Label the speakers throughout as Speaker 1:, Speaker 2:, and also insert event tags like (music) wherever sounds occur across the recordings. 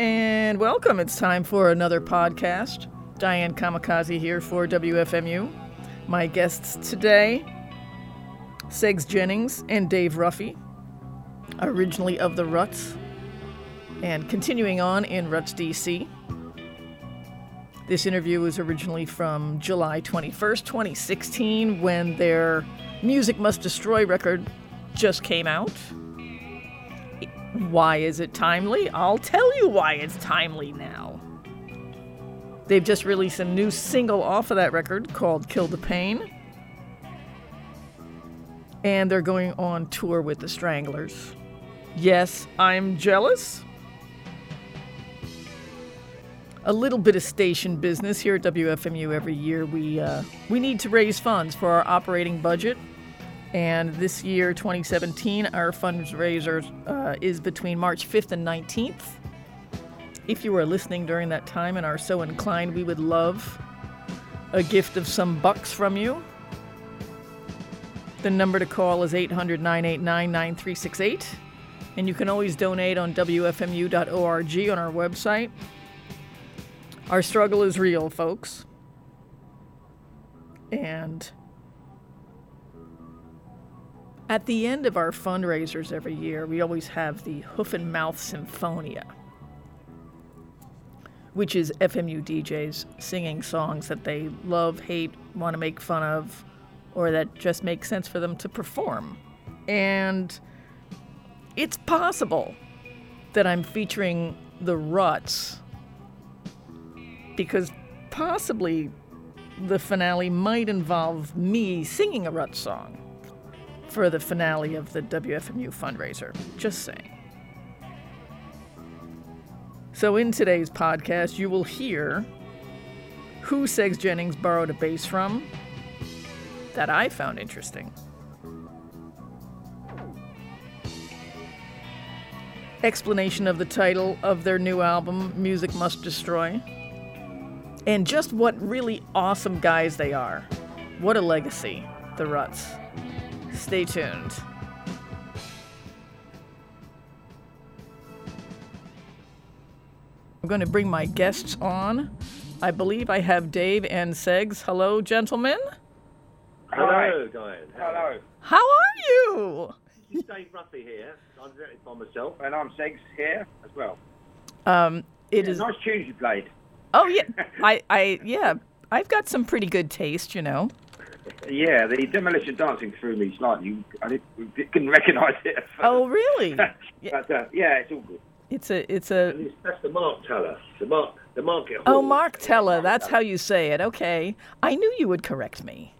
Speaker 1: And welcome. It's time for another podcast. Diane Kamikaze here for WFMU. My guests today, Segs Jennings and Dave Ruffy, originally of the Ruts, and continuing on in Ruts DC. This interview was originally from July 21st, 2016, when their Music Must Destroy record just came out. Why is it timely? I'll tell you why it's timely now. They've just released a new single off of that record called Kill the Pain. And they're going on tour with the Stranglers. Yes, I'm jealous. A little bit of station business here at WFMU every year. We uh, we need to raise funds for our operating budget and this year, 2017, our fundraiser uh, is between March 5th and 19th. If you are listening during that time and are so inclined, we would love a gift of some bucks from you. The number to call is 800 989 9368. And you can always donate on WFMU.org on our website. Our struggle is real, folks. And at the end of our fundraisers every year, we always have the Hoof and Mouth Symphonia, which is FMU DJs singing songs that they love, hate, want to make fun of, or that just make sense for them to perform. And it's possible that I'm featuring the Ruts because possibly the finale might involve me singing a Ruts song for the finale of the WFMU fundraiser. Just saying. So, in today's podcast, you will hear who Segs Jennings borrowed a bass from that I found interesting. Explanation of the title of their new album, Music Must Destroy. And just what really awesome guys they are. What a legacy, the Ruts. Stay tuned. I'm going to bring my guests on. I believe I have Dave and Segs. Hello, gentlemen.
Speaker 2: Hello, Diane.
Speaker 3: Hello.
Speaker 1: How are you?
Speaker 2: This is Dave Ruffy here. I'm directly by myself.
Speaker 3: And I'm Segs here as well.
Speaker 1: Um, it
Speaker 3: Yeah,
Speaker 1: is.
Speaker 3: Nice tunes you played.
Speaker 1: Oh yeah, (laughs) I, I, yeah. I've got some pretty good taste, you know.
Speaker 3: Yeah, the demolition dancing threw me slightly. I didn't, couldn't recognise it. at first.
Speaker 1: Oh really? Yeah. (laughs)
Speaker 3: but uh, yeah, it's all good.
Speaker 1: It's a, it's a.
Speaker 2: It's, that's the Markthalle. The Mark, the Market Hall.
Speaker 1: Oh, Markthalle. That's how you say it. Okay. I knew you would correct me.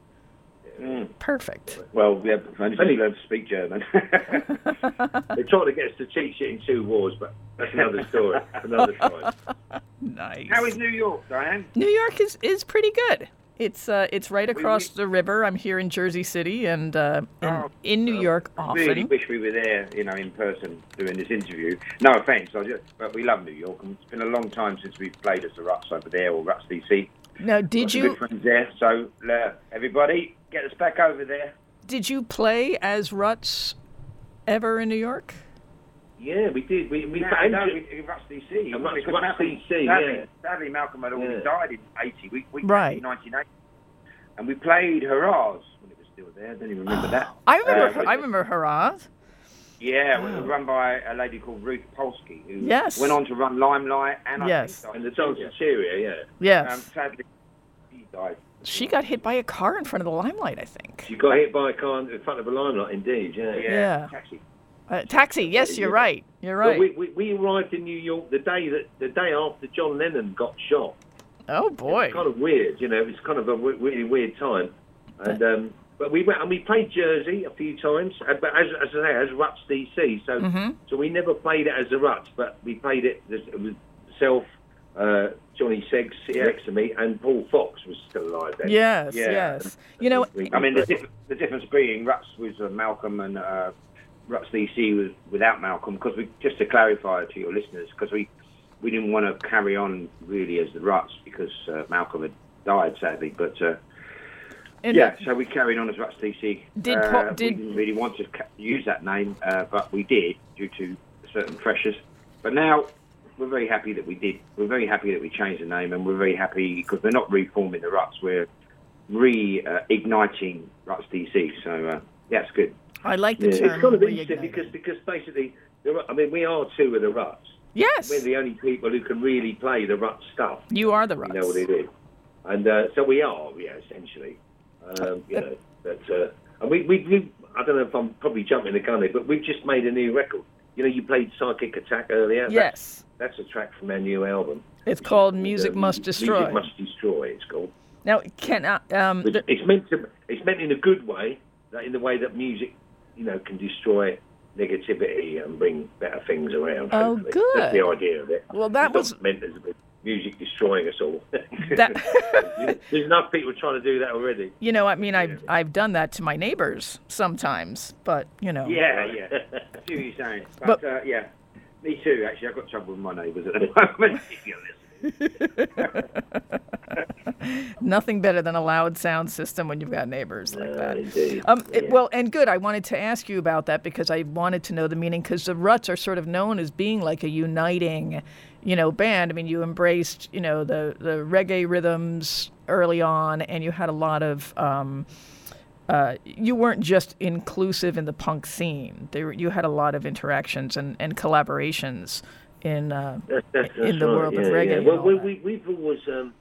Speaker 3: Mm.
Speaker 1: Perfect.
Speaker 3: Well, yeah, only people learn to speak German. (laughs)
Speaker 2: They tried to get us to teach it in two wars, but that's another story. another (laughs) time.
Speaker 1: Nice.
Speaker 3: How is New York, Diane?
Speaker 1: New York is, is pretty good. It's uh, it's right across
Speaker 3: we-
Speaker 1: the river. I'm here in Jersey City and uh, in,
Speaker 3: Oh,
Speaker 1: in New York
Speaker 3: I
Speaker 1: often.
Speaker 3: really wish we were there, you know, in person doing this interview. No offence, I just, but we love New York, and it's been a long time since we've played as the Ruts over there or Ruts DC.
Speaker 1: Now, did
Speaker 3: Got
Speaker 1: you
Speaker 3: Good friends there, so uh, everybody, get us back over there.
Speaker 1: did you play as Ruts ever in New York?
Speaker 2: Yeah, we did. We, we
Speaker 3: No,
Speaker 2: and
Speaker 3: no,
Speaker 2: ju-
Speaker 3: we, Ruts DC.
Speaker 2: And Ruts-
Speaker 3: Because Malcolm-
Speaker 2: DC,
Speaker 3: sadly,
Speaker 2: yeah.
Speaker 3: sadly, Malcolm had already
Speaker 2: Yeah.
Speaker 3: died in 80. We, we
Speaker 1: Right.
Speaker 3: in 1980. And we played Hurrahs when it was still there. I don't even remember that. (sighs)
Speaker 1: I remember.
Speaker 3: Uh,
Speaker 1: I remember Hurrah.
Speaker 3: Yeah, it was run by a lady called Ruth Polsky, who
Speaker 1: Yes.
Speaker 3: went on to run Limelight and
Speaker 1: Yes.
Speaker 3: I think
Speaker 2: and the Danceteria, yeah.
Speaker 1: Yes.
Speaker 3: Um, sadly, she died.
Speaker 1: she got hit by a car in front of the limelight. I think.
Speaker 2: She got hit by a car in front of a limelight, indeed, yeah.
Speaker 3: Yeah,
Speaker 1: Yeah.
Speaker 3: taxi.
Speaker 1: Uh, taxi. Yes, you're right. You're right.
Speaker 2: we, we, we arrived in New York the day that the day after John Lennon got shot.
Speaker 1: oh boy.
Speaker 2: It's kind of weird, you know. It's kind of a w- really weird time, and um, but we went and we played Jersey a few times, uh, but as as I say, as Ruts DC. So
Speaker 1: Mhm.
Speaker 2: so we never played it as the Ruts, but we played it it was self. Uh, Johnny
Speaker 3: Segs
Speaker 2: next to me, and Paul Fox was still alive then.
Speaker 1: Yes.
Speaker 3: Yeah.
Speaker 1: Yes. You know.
Speaker 3: I mean, the, the difference being Ruts was uh, Malcolm and uh, Ruts DC was without Malcolm because we just to clarify to your listeners because we we didn't want to carry on really as the Ruts because uh, Malcolm had died sadly, but. Uh,
Speaker 1: and
Speaker 3: yeah, so we carried on as Ruts DC.
Speaker 1: Did
Speaker 3: uh,
Speaker 1: Paul-
Speaker 3: we
Speaker 1: did-
Speaker 3: didn't really want to use that name, uh, but we did due to certain pressures. But now we're very happy that we did. We're very happy that we changed the name, and we're very happy because we're not reforming the Ruts. We're reigniting Ruts DC. So uh, yeah, it's good.
Speaker 1: I like the
Speaker 2: Yeah,
Speaker 1: term.
Speaker 2: it's kind of interesting because because basically, the I mean, we are two of the ruts.
Speaker 1: yes,
Speaker 2: We're the only people who can really play the rut stuff.
Speaker 1: you are the
Speaker 2: You
Speaker 1: Ruts.
Speaker 2: know what it is, and uh, so we are, yeah, essentially. Um, you know, but uh, and we, we we I don't know if I'm probably jumping the gun here, but we've just made a new record. You know, you played Psychic Attack earlier. That's-
Speaker 1: Yes,
Speaker 2: that's, a track from our new album.
Speaker 1: it's called Music Must Destroy.
Speaker 2: Music Must Destroy. It's called.
Speaker 1: Now, can uh, um,
Speaker 2: Which
Speaker 1: the-
Speaker 2: it's meant to. It's meant in a good way, in the way that music, you know, can destroy negativity and bring better things around.
Speaker 1: Oh,
Speaker 2: hopefully.
Speaker 1: good.
Speaker 2: That's the idea of it.
Speaker 1: Well, that
Speaker 2: It's
Speaker 1: was-
Speaker 2: meant as a bit music destroying us all. (laughs)
Speaker 1: that. (laughs)
Speaker 2: There's enough people trying to do that already.
Speaker 1: you know, I mean, I've I've done that to my neighbors sometimes, but you know.
Speaker 3: Yeah, yeah. (laughs) I see what you're saying.
Speaker 1: But-
Speaker 3: But, uh, yeah, me too. Actually, I've got trouble with my neighbours at the moment. if you're listening.
Speaker 1: Nothing better than a loud sound system when you've got neighbors like
Speaker 2: Uh,
Speaker 1: that.
Speaker 2: indeed.
Speaker 1: Um, it- well, and good. I wanted to ask you about that because I wanted to know the meaning. Because the Ruts are sort of known as being like a uniting, you know, band. I mean, you embraced, you know, the the reggae rhythms early on, and you had a lot of. Um, uh, you weren't just inclusive in the punk scene. There, you had a lot of interactions and, and collaborations in uh,
Speaker 2: That's, that's,
Speaker 1: in the
Speaker 2: right,
Speaker 1: world of reggae.
Speaker 2: Yeah. Well, we, we, we've always um,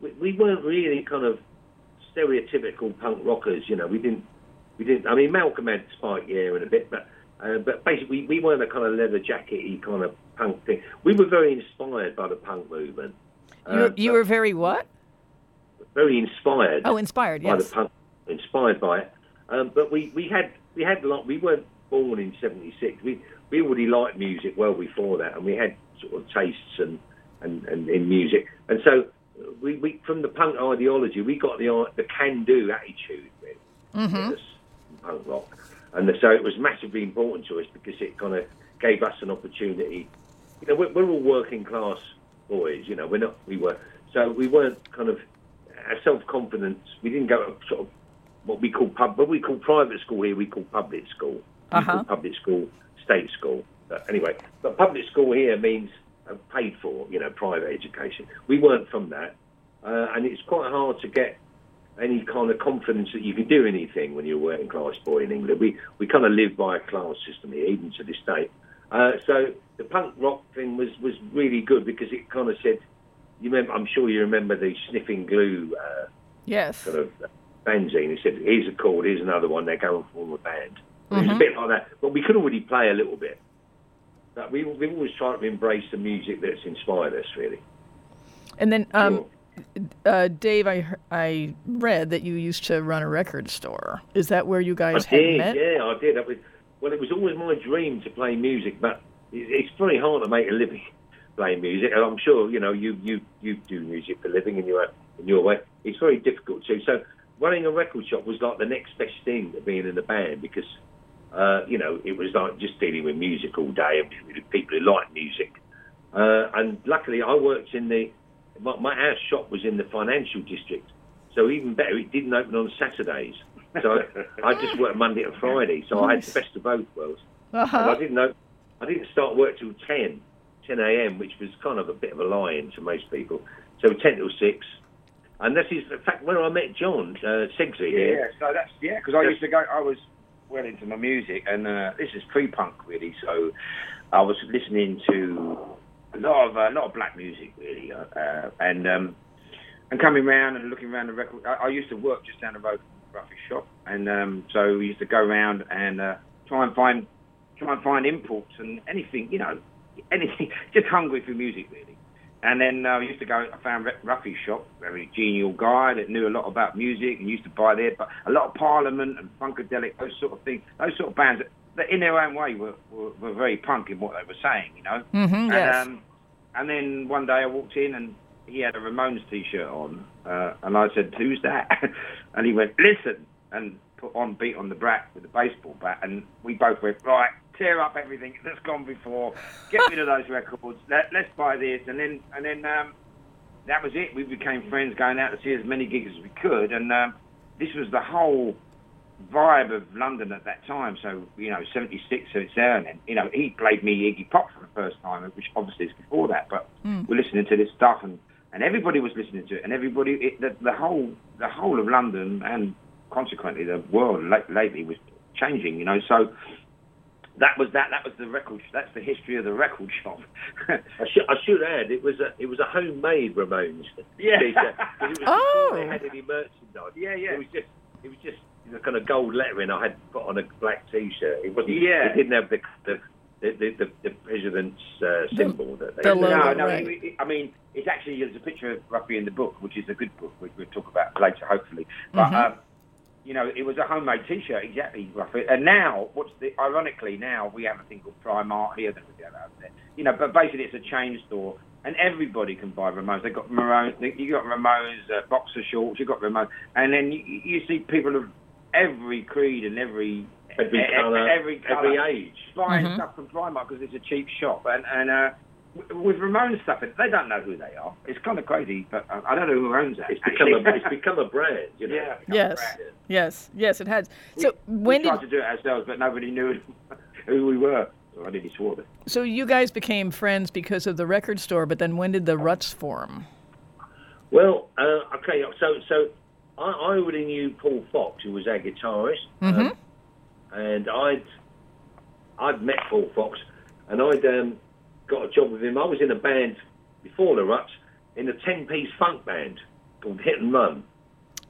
Speaker 2: we, we weren't really kind of stereotypical punk rockers. You know, we didn't we didn't. I mean, Malcolm had Spike yeah and a bit, but uh, but basically we, we weren't a kind of leather jackety kind of punk thing. We were very inspired by the punk movement.
Speaker 1: you,
Speaker 2: Uh,
Speaker 1: you were very what?
Speaker 2: very inspired.
Speaker 1: Oh, inspired.
Speaker 2: by
Speaker 1: Yes.
Speaker 2: the punk, inspired by it. Um, but we, we had we had a lot. We weren't born in '76. We we already liked music well before that, and we had sort of tastes and and, and in music. And so we, we from the punk ideology, we got the the can do attitude with
Speaker 1: Mm-hmm.
Speaker 2: us punk rock, and so it was massively important to us because it kind of gave us an opportunity. You know, we're, we're all working class boys. You know, we're not. We were so we weren't kind of our self confidence. We didn't go to sort of what we call pub, what we call private school here. We call public school.
Speaker 1: Uh-huh.
Speaker 2: call public school state school. But anyway, but public school here means uh, paid for. You know, private education. We weren't from that, uh, and it's quite hard to get any kind of confidence that you can do anything when you're a working class boy in England. We we kind of live by a class system here, even to this day. Uh, so the punk rock thing was was really good because it kind of said, you remember, I'm sure you remember the sniffing glue uh,
Speaker 1: Yes.
Speaker 2: sort of fanzine. It said, here's a chord, here's another one. They're going to form a band. It was a bit like that, but we could already play a little bit. But we we always try to embrace the music that's inspired us, really.
Speaker 1: And then, um, uh, Dave, I I read that you used to run a record store. Is that where you guys
Speaker 2: I
Speaker 1: had
Speaker 2: did,
Speaker 1: met?
Speaker 2: yeah, I did. Was, well, it was always my dream to play music, but it's very hard to make a living (laughs) playing music. And I'm sure you know you you you do music for a living in your in your way. It's very difficult too. So running a record shop was like the next best thing to being in a band because uh, you know it was like just dealing with music all day and with people who like music. Uh, and luckily, I worked in the my, my house shop was in the financial district, so even better, it didn't open on Saturdays. So I, I just (laughs) worked Monday to Friday, so I had the best of both worlds. And I
Speaker 1: Uh-huh.
Speaker 2: didn't know, I didn't start work till 10, 10 a.m., which was kind of a bit of a lie-in to most people. So 10 till 6. And this is, in fact, where I met John uh, Segsy
Speaker 3: Yeah,
Speaker 2: here.
Speaker 3: so that's yeah. Because I used to go. I was well into my music, and uh, this is pre-punk really. So I was listening to a lot of a lot of black music really, uh, uh, and um, and coming round and looking around the record. I, I used to work just down the road from the Ruffy shop, and um, so we used to go around and uh, try and find try and find imports and anything, you know, anything. (laughs) Just hungry for music really. And then uh, I used to go. I found Ruffy's shop, very genial guy that knew a lot about music and used to buy there. But a lot of Parliament and Funkadelic, those sort of things, those sort of bands that, that in their own way were, were, were very punk in what they were saying, you know.
Speaker 1: Mm-hmm, yes.
Speaker 3: And, um, and then one day I walked in and he had a Ramones t-shirt on, uh, and I said, "Who's that?" (laughs) and he went, "Listen," and put on "Beat on the Brat" with a baseball bat, and we both went, "Right, tear up everything that's gone before, get rid of those records, let, let's buy this," and then and then um, that was it. We became friends, going out to see as many gigs as we could, and um, this was the whole vibe of London at that time. So you know, '76, so it's there, and then you know he played me Iggy Pop for the first time, which obviously is before that. But we're listening to this stuff, and, and everybody was listening to it, and everybody, it, the, the whole the whole of London and consequently the world la- lately was changing. You know, so that was that. That was the record. That's the history of the record shop. (laughs)
Speaker 2: I should, I should add, it was a it was a homemade Ramones.
Speaker 3: Yeah.
Speaker 2: It was
Speaker 1: Oh.
Speaker 2: they had any merchandise.
Speaker 3: Yeah, yeah.
Speaker 2: It was just it was just the kind of gold lettering I had put on a black T-shirt. It wasn't.
Speaker 3: Yeah.
Speaker 2: It didn't have the the the, the, the, the president's uh, symbol that they.
Speaker 1: the
Speaker 3: no, no.
Speaker 1: right.
Speaker 3: it- it- I mean, it's actually there's a picture of Ruffy in the book, which is a good book, which we'll talk about later, hopefully. But
Speaker 1: Mhm.
Speaker 3: um, you know, it was a homemade T-shirt, exactly, Ruffy. And now, what's the? Ironically, now we have a thing called Primark here that we have out there. You know, but basically it's a chain store. And everybody can buy Ramones. They've got Ramones. You got Ramones uh, boxer shorts. You got Ramones, and then you, you see people of every creed and every
Speaker 2: Every
Speaker 3: e- e-
Speaker 2: colour,
Speaker 3: every, colour
Speaker 2: every age.
Speaker 3: buying
Speaker 1: Mhm.
Speaker 3: stuff from Primark because it's a cheap shop. And and uh, w- with Ramones stuff, they don't know who they are. It's kind of crazy, but I don't know who owns that.
Speaker 2: It's become a
Speaker 3: actually.
Speaker 2: it's become a brand. You know.
Speaker 3: yeah.
Speaker 1: Yes.
Speaker 3: right.
Speaker 1: Yes, yes, it has.
Speaker 3: We-
Speaker 1: So when
Speaker 3: we
Speaker 1: did
Speaker 3: tried to do it ourselves, but nobody knew (laughs) who we were. So I nearly swore it.
Speaker 1: so you guys became friends because of the record store? But then when did the Ruts form?
Speaker 2: Well, uh, okay, so so I, I already knew Paul Fox, who was our guitarist,
Speaker 1: Mhm.
Speaker 2: um, and I'd I'd met Paul Fox, and I'd um, got a job with him. I was in a band before the Ruts, in a ten-piece funk band called Hit and Run.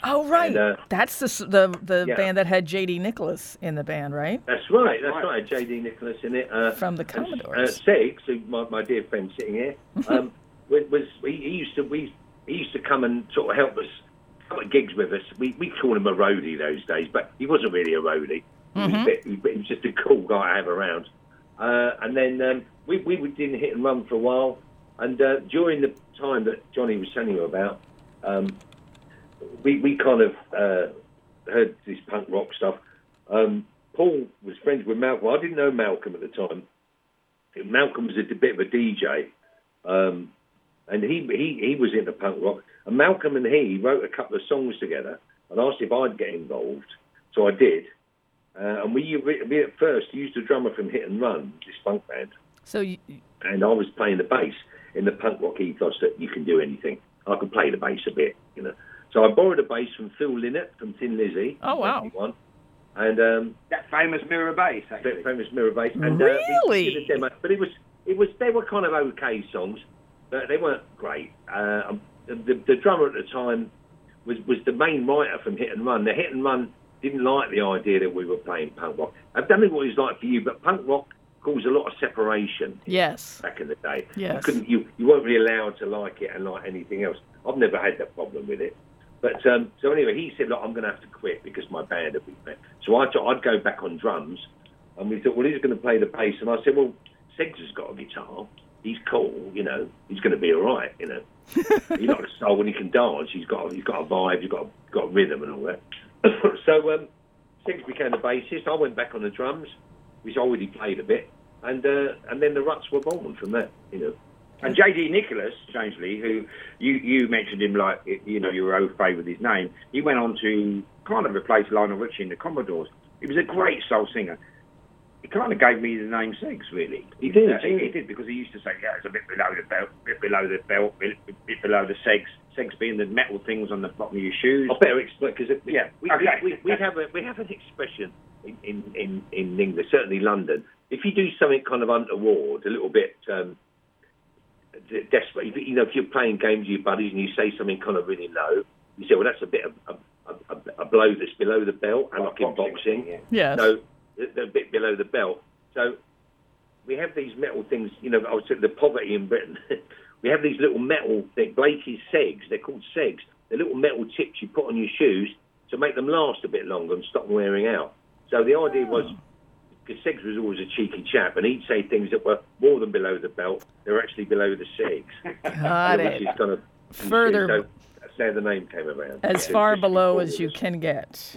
Speaker 1: Oh right,
Speaker 2: And, uh,
Speaker 1: that's the the the
Speaker 2: yeah.
Speaker 1: band that had J.D. Nicholas in the band, right?
Speaker 2: That's right, that's
Speaker 3: Right.
Speaker 2: right. J.D. Nicholas in it. Uh,
Speaker 1: From the
Speaker 2: and, Uh, Six, who- my, my dear friend sitting here, (laughs) um, was, was he, he used to we he used to come and sort of help us, come at gigs with us. We we called him a roadie those days, but he wasn't really a roadie. He, was, a bit, he, he was just a cool guy to have around. Uh, and then um, we we did hit and run for a while, and uh, during the time that Johnny was telling you about, um, we we kind of uh, heard this punk rock stuff. Um, Paul was friends with Malcolm. I didn't know Malcolm at the time. Malcolm was a bit of a DJ, um, and he, he he was into punk rock. And Malcolm and he wrote a couple of songs together, and asked if I'd get involved. So I did. Uh, and we, we at first used a drummer from Hit and Run, this punk band,
Speaker 1: So you,
Speaker 2: and I was playing the bass in the punk rock ethos that you can do anything. I could play the bass a bit, you know. So I borrowed a bass from Phil Lynott from Thin Lizzy.
Speaker 1: Oh, wow.
Speaker 2: And um,
Speaker 3: That famous mirror bass, actually.
Speaker 2: that famous mirror bass. And, uh,
Speaker 1: Really?
Speaker 2: we did a demo, but it was it was they were kind of okay songs, but they weren't great. Uh, um, the, the drummer at the time was was the main writer from Hit and Run. The Hit and Run didn't like the idea that we were playing punk rock. I don't know what it was like for you, but punk rock caused a lot of separation
Speaker 1: yes,
Speaker 2: back in the day.
Speaker 1: Yes.
Speaker 2: You couldn't you you weren't really allowed to like it and like anything else. I've never had that problem with it. But um, so anyway, he said, "Look, I'm going to have to quit because my band had been met." So I thought I'd go back on drums, and we thought, "Well, he's going to play the bass." And I said, "Well, Segs has got a guitar. He's cool, you know. He's going to be all right, you know. (laughs) he's not a soul when he can dance. He's got he's got a vibe. He's got got a rhythm and all that." (coughs) so um, Segs became the bassist. I went back on the drums, which I already played a bit, and uh, and then the Ruts were born from that, you know.
Speaker 3: And J.D. Nicholas, strangely, who you, you mentioned him like, you know, you were au fait with his name, he went on to kind of replace Lionel Richie in the Commodores. He was a great soul singer. He kind of gave me the name Segs, really.
Speaker 2: He did,
Speaker 3: Uh, he, he did, because he used to say, yeah, it's a bit below the belt, bit below the belt, bit, bit below the Segs. Segs being the metal things on the bottom of your shoes.
Speaker 2: I better explain because
Speaker 3: Yeah,
Speaker 2: we,
Speaker 3: okay.
Speaker 2: we, we, we have a we have an expression in, in, in, in England, certainly London. If you do something kind of untoward, a little bit um, desperate, you know, if you're playing games with your buddies and you say something kind of really low, you say, well, that's a bit of a, a, a, a blow that's below the belt, and like in boxing.
Speaker 3: Yeah.
Speaker 1: yes.
Speaker 2: So they're a bit below the belt. So we have these metal things. You know, I was saying the poverty in Britain. (laughs) we have these little metal they're Blakey's segs. They're called segs. They're little metal tips you put on your shoes to make them last a bit longer and stop wearing out. So the idea ah. was. Because Segs was always a cheeky chap, and he'd say things that were more than below the belt. They were actually below the segs. (laughs)
Speaker 1: Got (laughs)
Speaker 2: which
Speaker 1: it.
Speaker 2: is kind of
Speaker 1: Further-
Speaker 2: So that's how the name came around.
Speaker 1: As far below as you can get.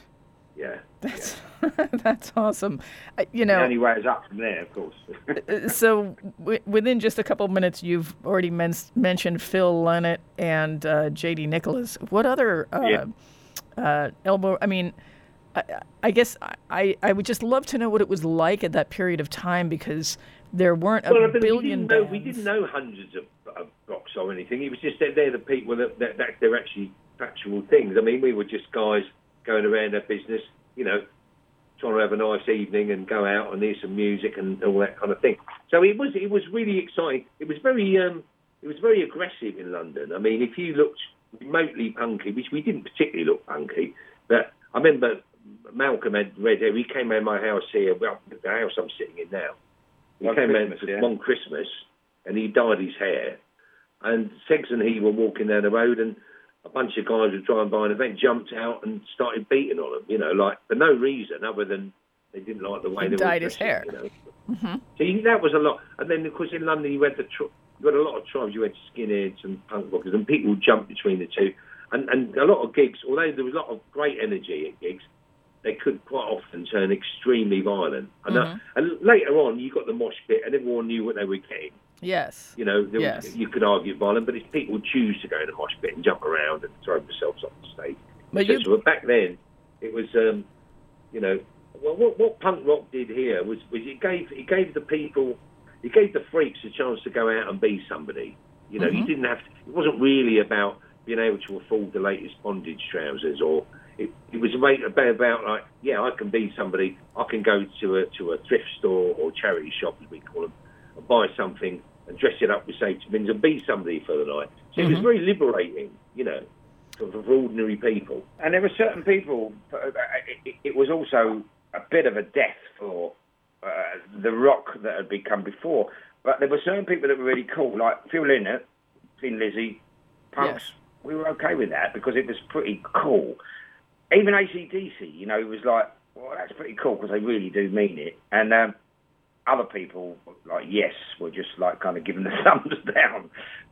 Speaker 2: Yeah.
Speaker 1: That's (laughs) that's awesome. Uh, You
Speaker 3: The
Speaker 1: know,
Speaker 3: only way is up from there, of course. (laughs)
Speaker 1: Uh, so w- within just a couple of minutes, you've already men- mentioned Phil Lynott and uh, J.D. Nicholas. What other uh,
Speaker 3: Yeah.
Speaker 1: uh, elbow? I mean, I, I guess I, I would just love to know what it was like at that period of time because there weren't a
Speaker 2: well, I
Speaker 1: billion
Speaker 2: we didn't, know,
Speaker 1: bands.
Speaker 2: we didn't know hundreds of, of rocks or anything. It was just that they're the people that, that, that they're actually factual things. I mean, we were just guys going around our business, you know, trying to have a nice evening and go out and hear some music and all that kind of thing. So it was it was really exciting. It was very um, it was very aggressive in London. I mean, if you looked remotely punky, which we didn't particularly look punky, but I remember Malcolm had read it. He came around my house here, well, the house I'm sitting in now. He
Speaker 3: One
Speaker 2: came
Speaker 3: Christmas,
Speaker 2: around
Speaker 3: yeah.
Speaker 2: one Christmas and he dyed his hair. And Segs and he were walking down the road and a bunch of guys were driving by an event, jumped out and started beating on him, you know, like for no reason other than they didn't like the way
Speaker 1: He
Speaker 2: they
Speaker 1: dyed
Speaker 2: were
Speaker 1: his hair.
Speaker 2: You know? So you, that was a lot. And then, of course, in London, you had the tr- you had a lot of tribes. You had skinheads and punk rockers, and people jumped between the two. And and a lot of gigs, although there was a lot of great energy at gigs, they could quite often turn extremely violent. And, uh, and later on, you got the mosh pit, and everyone knew what they were getting.
Speaker 1: Yes.
Speaker 2: You know,
Speaker 1: Yes.
Speaker 2: was, you could argue violent, but it's people choose to go in the mosh pit and jump around and throw themselves off the stage.
Speaker 1: But you-
Speaker 2: But back then, it was, um, you know, well, what, what punk rock did here was, was it gave it gave the people, it gave the freaks a chance to go out and be somebody. You know, you didn't have. To, it wasn't really about being able to afford the latest bondage trousers, or it, it was about, about about like, yeah, I can be somebody. I can go to a to a thrift store or charity shop, as we call them, and buy something and dress it up with safety pins and be somebody for the night. So it was very liberating, you know, for, for ordinary people.
Speaker 3: And there were certain people. uh, It, it, it was also a bit of a death for uh, the rock that had become before. But there were certain people that were really cool, like Phil Lynott, Thin Lizzy, Punks.
Speaker 1: Yes.
Speaker 3: We were okay with that because it was pretty cool. Even ACDC, you know, it was like, well, that's pretty cool because they really do mean it. And um, other people, like Yes, were just like kind of giving the (laughs) thumbs down.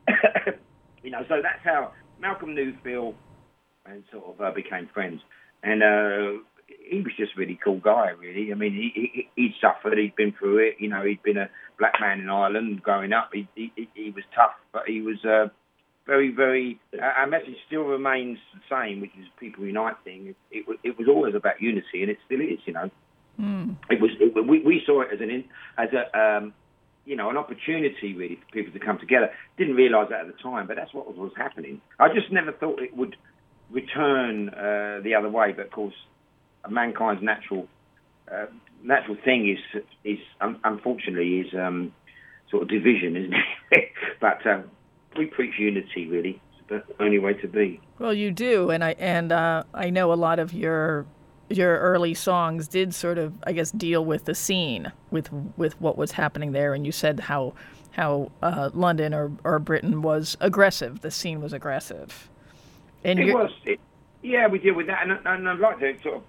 Speaker 3: (laughs) you know, so that's how Malcolm knew Phil and sort of uh, became friends. And uh, he was just a really cool guy, really. I mean, he, he he'd suffered, he'd been through it. You know, he'd been a black man in Ireland growing up. He he, he- he was tough, but he was uh, very, very. Our our message still remains the same, which is people uniting. It, it, it was always about unity, and it still is. You know, it was. It, we we saw it as an in, as a. Um, you know, an opportunity really for people to come together. Didn't realise that at the time, but that's what was, was happening. I just never thought it would return uh, the other way. But of course, mankind's natural uh, natural thing is is um, unfortunately is um, sort of division, isn't it? (laughs) but um, we preach unity. Really, it's the only way to be.
Speaker 1: Well, you do, and I and uh, I know a lot of your your early songs did sort of, I guess, deal with the scene, with with what was happening there. And you said how how uh, London or or Britain was aggressive. The scene was aggressive. And
Speaker 3: It was. It, yeah, we deal with that, and, and I'd like to sort of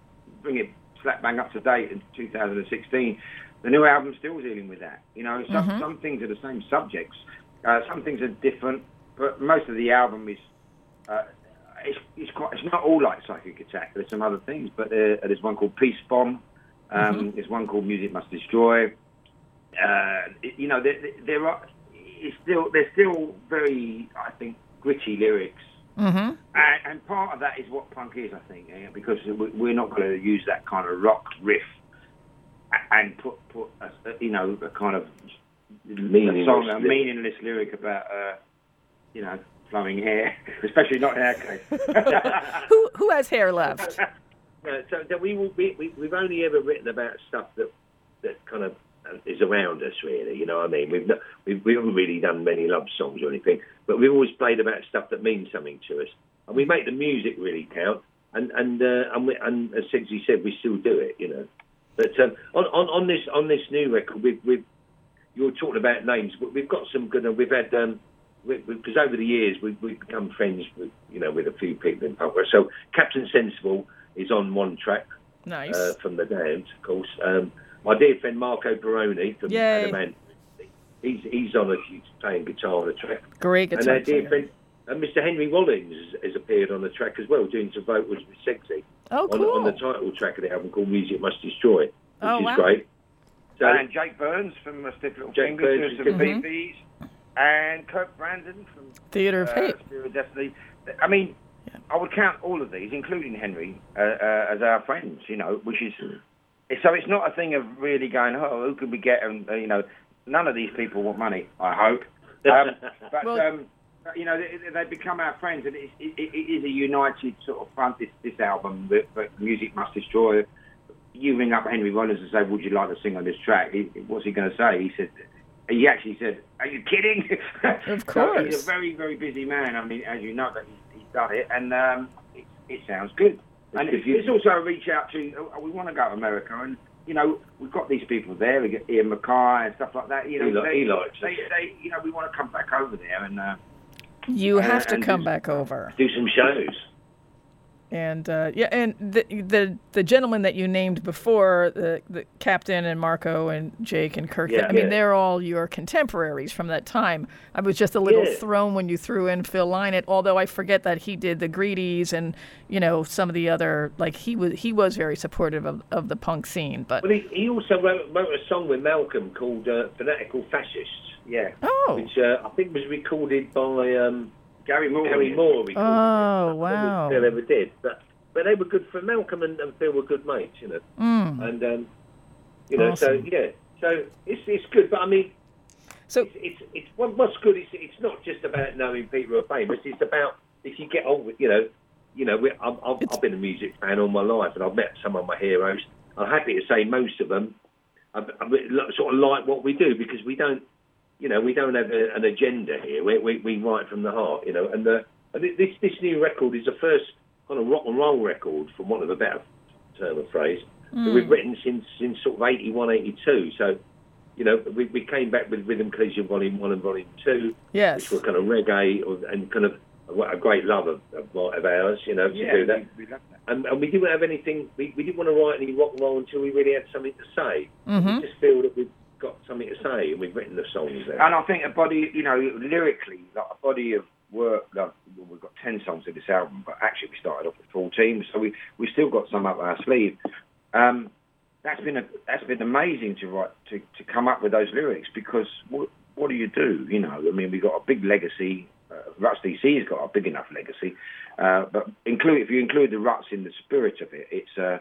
Speaker 3: bring it slap bang up to date in 2016. The new album's still dealing with that. You know, some, some things are the same subjects, uh, some things are different, but most of the album is. Uh, quite. It's not all like Psychic Attack. There's some other things, but there, there's one called Peace Bomb. Um, There's one called Music Must Destroy. Uh, you know, there, there- there are. It's still. They're still very. I think gritty lyrics. And, and part of that is what punk is, I think, eh, because we- we're not going to use that kind of rock riff and put put a, a- you know a kind of
Speaker 2: Meaningless
Speaker 3: a song, a
Speaker 2: lyric.
Speaker 3: meaningless lyric about uh, you know flowing hair, (laughs) especially not in our case.
Speaker 1: who who has hair left? (laughs)
Speaker 2: Uh, so that we, will- we, we we've only ever written about stuff that that kind of uh, is around us, really. You know what I mean? We've not, we've we haven't really done many love songs or anything, but we've always played about stuff that means something to us, and we make the music really count. And and uh, and, we, and as Segsy said, we still do it. You know, but um, on, on on this on this new record, we've, we've you're talking about names, but we've got some good. We've had um, because over the years we've, we've become friends with you know with a few people in punk rock. So Captain Sensible is on one track
Speaker 1: Nice.
Speaker 2: uh, from the Damned, of course. Um, my dear friend Marco Pirroni from
Speaker 1: Yay.
Speaker 2: Adam Ant, he's he's on a he's playing guitar on a track,
Speaker 1: Great
Speaker 2: and
Speaker 1: guitar
Speaker 2: our dear friend. uh, Mr. Henry Rollins has, has appeared on the track as well, doing some vocals with Segsy
Speaker 1: Oh,
Speaker 2: on,
Speaker 1: cool.
Speaker 2: on the title track of the album called Music Must Destroy, which
Speaker 1: Oh,
Speaker 2: is
Speaker 1: wow.
Speaker 2: great. So,
Speaker 3: and Jake Burns from Stiff Little
Speaker 2: Jake
Speaker 3: Fingers
Speaker 2: Burns from
Speaker 3: some BBs, and Kirk Brandon from
Speaker 1: Theater of
Speaker 3: uh,
Speaker 1: Hate.
Speaker 3: Spear of Destiny. I mean, I would count all of these, including Henry, uh, uh, as our friends. You know, which is so it's not a thing of really going, oh, who could we get? And uh, you know, none of these people want money. I hope. Um, (laughs) but
Speaker 1: Well-
Speaker 3: um, you know, they, they become our friends, and it, it, it is a united sort of front. This, this album, that, that music must destroy. You ring up Henry Rollins and say, "Would you like to sing on this track?" He, what's he going to say? He said, he actually said, "Are you kidding?"
Speaker 1: Of (laughs)
Speaker 3: So
Speaker 1: course.
Speaker 3: he's a very, very busy man. I mean, as you know, that he's, he's done it, and um, it, it sounds good. And
Speaker 2: If
Speaker 3: it's, it's also a reach out to. uh, We want to go to America, and you know, we've got these people there. We get Ian MacKaye and stuff like that. You know,
Speaker 2: He li-
Speaker 3: they,
Speaker 2: he likes
Speaker 3: they, they, you know, we want to come back over there and. Uh,
Speaker 1: You have to come
Speaker 3: this-
Speaker 1: back over.
Speaker 2: Do some shows.
Speaker 1: And uh, yeah, and the, the the gentleman that you named before, the, the captain and Marco and Jake and Kirk.
Speaker 2: Yeah.
Speaker 1: I mean,
Speaker 2: Yeah.
Speaker 1: they're all your contemporaries from that time. I was just a little
Speaker 2: Yeah.
Speaker 1: thrown when you threw in Phil Lynott, although I forget that he did the Greedies and you know some of the other like he was he was very supportive of, of the punk scene. But
Speaker 2: Well, he, he also wrote, wrote a song with Malcolm called uh, "Fanatical Fascists,"
Speaker 3: yeah,
Speaker 1: oh
Speaker 2: which uh, I think was recorded by um,
Speaker 3: Gary Moore.
Speaker 2: Gary Moore. recorded it.
Speaker 1: Oh,
Speaker 2: I
Speaker 1: wow.
Speaker 2: if Phil ever did, but but they were good for Malcolm and, and Phil were good mates, you know.
Speaker 1: Mm.
Speaker 2: And um, you know,
Speaker 1: Awesome.
Speaker 2: so yeah, so it's it's good. But I mean,
Speaker 1: so
Speaker 2: it's it's, it's what, what's good is it's not just about knowing people are famous. It's about if you get on with you know, you know, we, I've, I've, I've been a music fan all my life, and I've met some of my heroes. I'm happy to say most of them, I, I sort of like what we do because we don't, you know, we don't have a, an agenda here. We, we we write from the heart, you know. And, the, and this this new record is the first kind of rock and roll record, for want of a better term of phrase, that we've written since since sort of 81, 82. So. You know, we, we came back with Rhythm Collision Volume One and Volume Two,
Speaker 1: yes,
Speaker 2: which were kind of reggae and kind of a, a great love of, of, of ours, you know, to
Speaker 3: Yeah,
Speaker 2: do that.
Speaker 3: we, we love that.
Speaker 2: And, and we didn't have anything, we, we didn't want to write any rock and roll until we really had something to say.
Speaker 1: Mhm.
Speaker 2: We just feel that we've got something to say and we've written the songs there.
Speaker 3: And I think a body, you know, lyrically, like a body of work. Like, well, we've got ten songs in this album, but actually we started off with fourteen, so we we still got some up our sleeve. Um, that's been a that's been amazing to write to, to come up with those lyrics because what what do you do? You know, I mean, we've got a big legacy. Uh, Ruts DC has got a big enough legacy, uh, but include if you include the Ruts in the spirit of it, it's uh,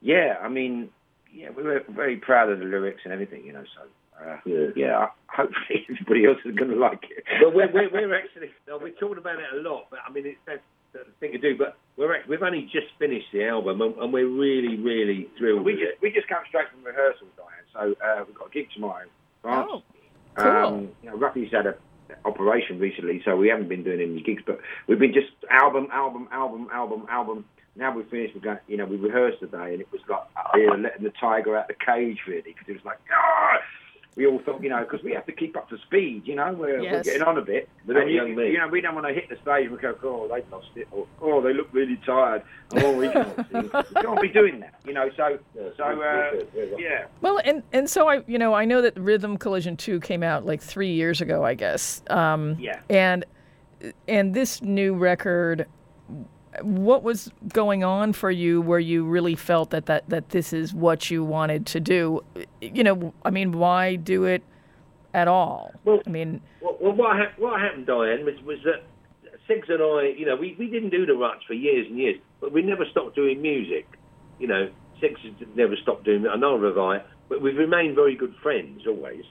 Speaker 3: yeah. I mean, yeah, we were very proud of the lyrics and everything. You know, so. Uh,
Speaker 2: Yeah.
Speaker 3: yeah, (laughs) hopefully everybody else is going to like it.
Speaker 2: well, we're, we're, we're actually, no, we're talking about it a lot, but I mean, it's that's the thing to do, but we're, act- we've only just finished the album and, and we're really, really thrilled
Speaker 3: we
Speaker 2: with
Speaker 3: just
Speaker 2: it.
Speaker 3: we just come straight from rehearsal, Diane. So uh, we've got a gig tomorrow. France.
Speaker 1: Oh, cool.
Speaker 3: Um, you know, Ruffy's had a operation recently, so we haven't been doing any gigs, but we've been just album, album, album, album, album. Now we've finished. We're going, you know, we rehearsed today, and it was like uh, letting the tiger out of the cage, really, because it was like, ah! We all thought, you know, because we have to keep up to speed. You know, we're, we're getting on a bit.
Speaker 2: But
Speaker 3: then, you, you know, we don't want to hit the stage and we go, oh, they've lost it, or oh, they look really tired. Oh, we can't. We can't be doing that, you know. So,
Speaker 2: Yeah,
Speaker 3: so uh,
Speaker 2: we're good, we're good.
Speaker 3: yeah.
Speaker 1: Well, and and so I, you know, I know that Rhythm Collision Two came out like three years ago, I guess. Um,
Speaker 3: Yeah.
Speaker 1: And and this new record, what was going on for you where you really felt that that that this is what you wanted to do? You know, I mean, why do it at all?
Speaker 2: Well-
Speaker 1: I mean,
Speaker 2: Well, well what, hap what happened, Diane, was, was that Six and I, you know, we, we didn't do the ruts for years and years, but we never stopped doing music. You know, Six never stopped doing and have I, but we've remained very good friends always.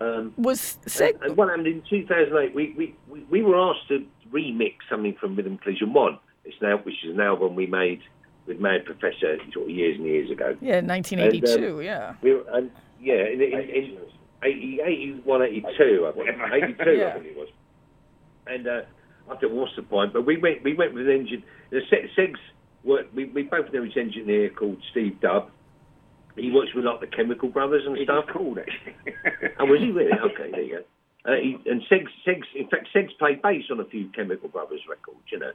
Speaker 2: Um,
Speaker 1: was Sig-
Speaker 2: and what happened in 2008, we, we, we, we were asked to remix something from Rhythm Collision 1, it's now, which is an album we made with Mad Professor sort of years and years ago.
Speaker 1: yeah, 1982, yeah.
Speaker 2: We were, and yeah, in, in, in 80, 81, 82, I think. 82,
Speaker 1: Yeah.
Speaker 2: I think it was. And uh, I thought, what's the point? But we went, we went with an engine. The Se- Segs worked. We, we both know this engineer called Steve Dub. He works with like the Chemical Brothers and
Speaker 3: It
Speaker 2: stuff.
Speaker 3: is called actually.
Speaker 2: Oh, was he really? Okay, there you go. Uh, he, and Segs, Segs, in fact, Segs played bass on a few Chemical Brothers records, you know.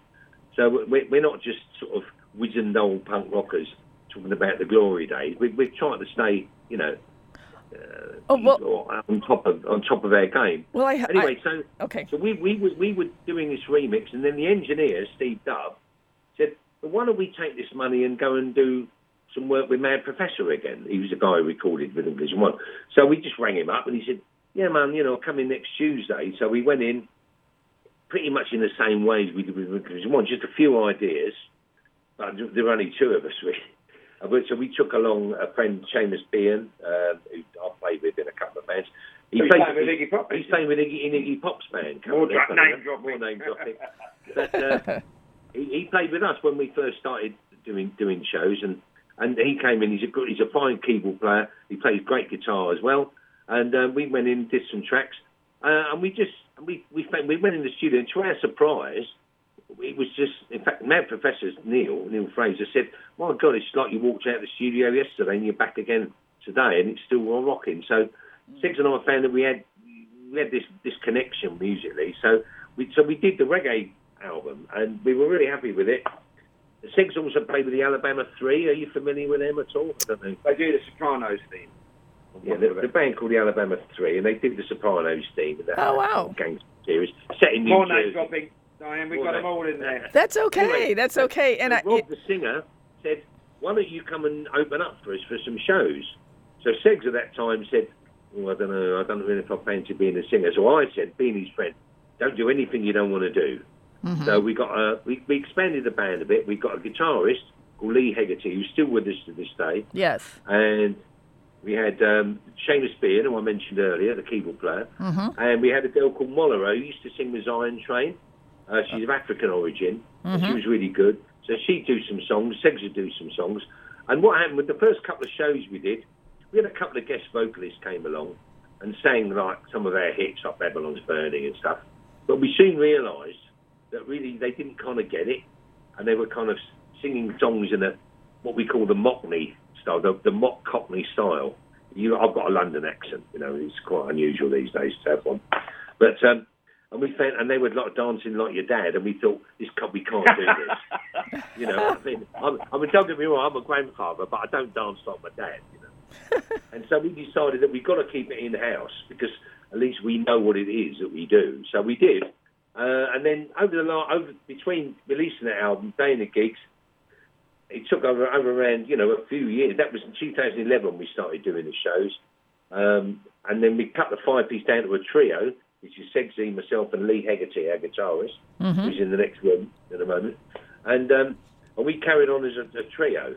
Speaker 2: So we're, we're not just sort of wizened old punk rockers talking about the glory days. We, we're trying to stay, you know, uh,
Speaker 1: Oh, well-
Speaker 2: on top of on top of our game.
Speaker 1: Well, I,
Speaker 2: Anyway, so
Speaker 1: okay.
Speaker 2: so we, we, were, we were doing this remix, and then the engineer, Steve Dub, said, well, why don't we take this money and go and do some work with Mad Professor again? He was the guy who recorded Rhythm Collision 1. So we just rang him up, and he said, yeah, man, you know, come in next Tuesday. So we went in pretty much in the same way as we did with 1, just a few ideas. But there were only two of us, (laughs) really. Uh, So we took along a friend, Seamus Bean, uh, who I played with in a couple of bands. He
Speaker 3: playing with Iggy Pop.
Speaker 2: He's playing with Iggy in Iggy Pop's band.
Speaker 3: More dra- name dropping.
Speaker 2: More name dropping. (laughs) But uh, he, he played with us when we first started doing doing shows, and and he came in. He's a good, he's a fine keyboard player. He plays great guitar as well. And uh, we went in, did some tracks, uh, and we just we we we went in the studio. And to our surprise, it was just in fact, Mad Professor Neil Neil Fraser said, "My God, it's like you walked out of the studio yesterday and you're back again today, and it's still all rocking." So, Six and I found that we had we had this this connection musically. So we so we did the reggae album, and we were really happy with it. Six also played with the Alabama Three. Are you familiar with them at all? I don't know.
Speaker 3: They do the Sopranos theme.
Speaker 2: Yeah, the, the band called the Alabama Three, and they did the Sopranos theme. in that
Speaker 1: Oh, wow.
Speaker 2: Gangster series set in New
Speaker 3: More
Speaker 2: Jersey.
Speaker 3: name dropping. Diane, we've got them all in there.
Speaker 1: That's okay.
Speaker 2: Anyway,
Speaker 1: That's
Speaker 2: so-
Speaker 1: okay. And
Speaker 2: so
Speaker 1: I,
Speaker 2: Rob,
Speaker 1: it-
Speaker 2: the singer, said, "Why don't you come and open up for us for some shows?" So Segs at that time said, "Oh, I don't know. I don't know if I fancy being a singer." So I said, being his friend, "Don't do anything you don't want to do."
Speaker 1: Mm-hmm.
Speaker 2: So we got a, we, we expanded the band a bit. We got a guitarist called Lee Hegarty, who's still with us to this day,
Speaker 1: yes.
Speaker 2: and we had um, Seamus Bean, who I mentioned earlier, the keyboard player,
Speaker 1: Mm-hmm.
Speaker 2: and we had a girl called Molara who used to sing with Zion Train. Uh, she's of African origin. and She was really good. So she'd do some songs, Segs would do some songs. And what happened with the first couple of shows we did, we had a couple of guest vocalists came along and sang like some of our hits like Babylon's Burning and stuff. But we soon realised that really they didn't kind of get it, and they were kind of singing songs in a what we call the Mockney style, the, the mock Cockney style. You, I've got a London accent, you know, it's quite unusual these days to have one. But um, and we found, and they were like dancing like your dad, and we thought this we can't do this. (laughs) you know, I mean, I'm, I mean, don't get me wrong, I'm a grandfather, but I don't dance like my dad. You know, (laughs) and so we decided that we've got to keep it in house because at least we know what it is that we do. So we did, uh, and then over the la- over between releasing that album, playing the gigs, it took over over around you know a few years. That was in 2011 we started doing the shows, um, and then we cut the five piece down to a trio, which is Segsy, myself, and Lee Hegarty, our guitarist, who's in the next room at the moment, and um, and we carried on as a, a trio,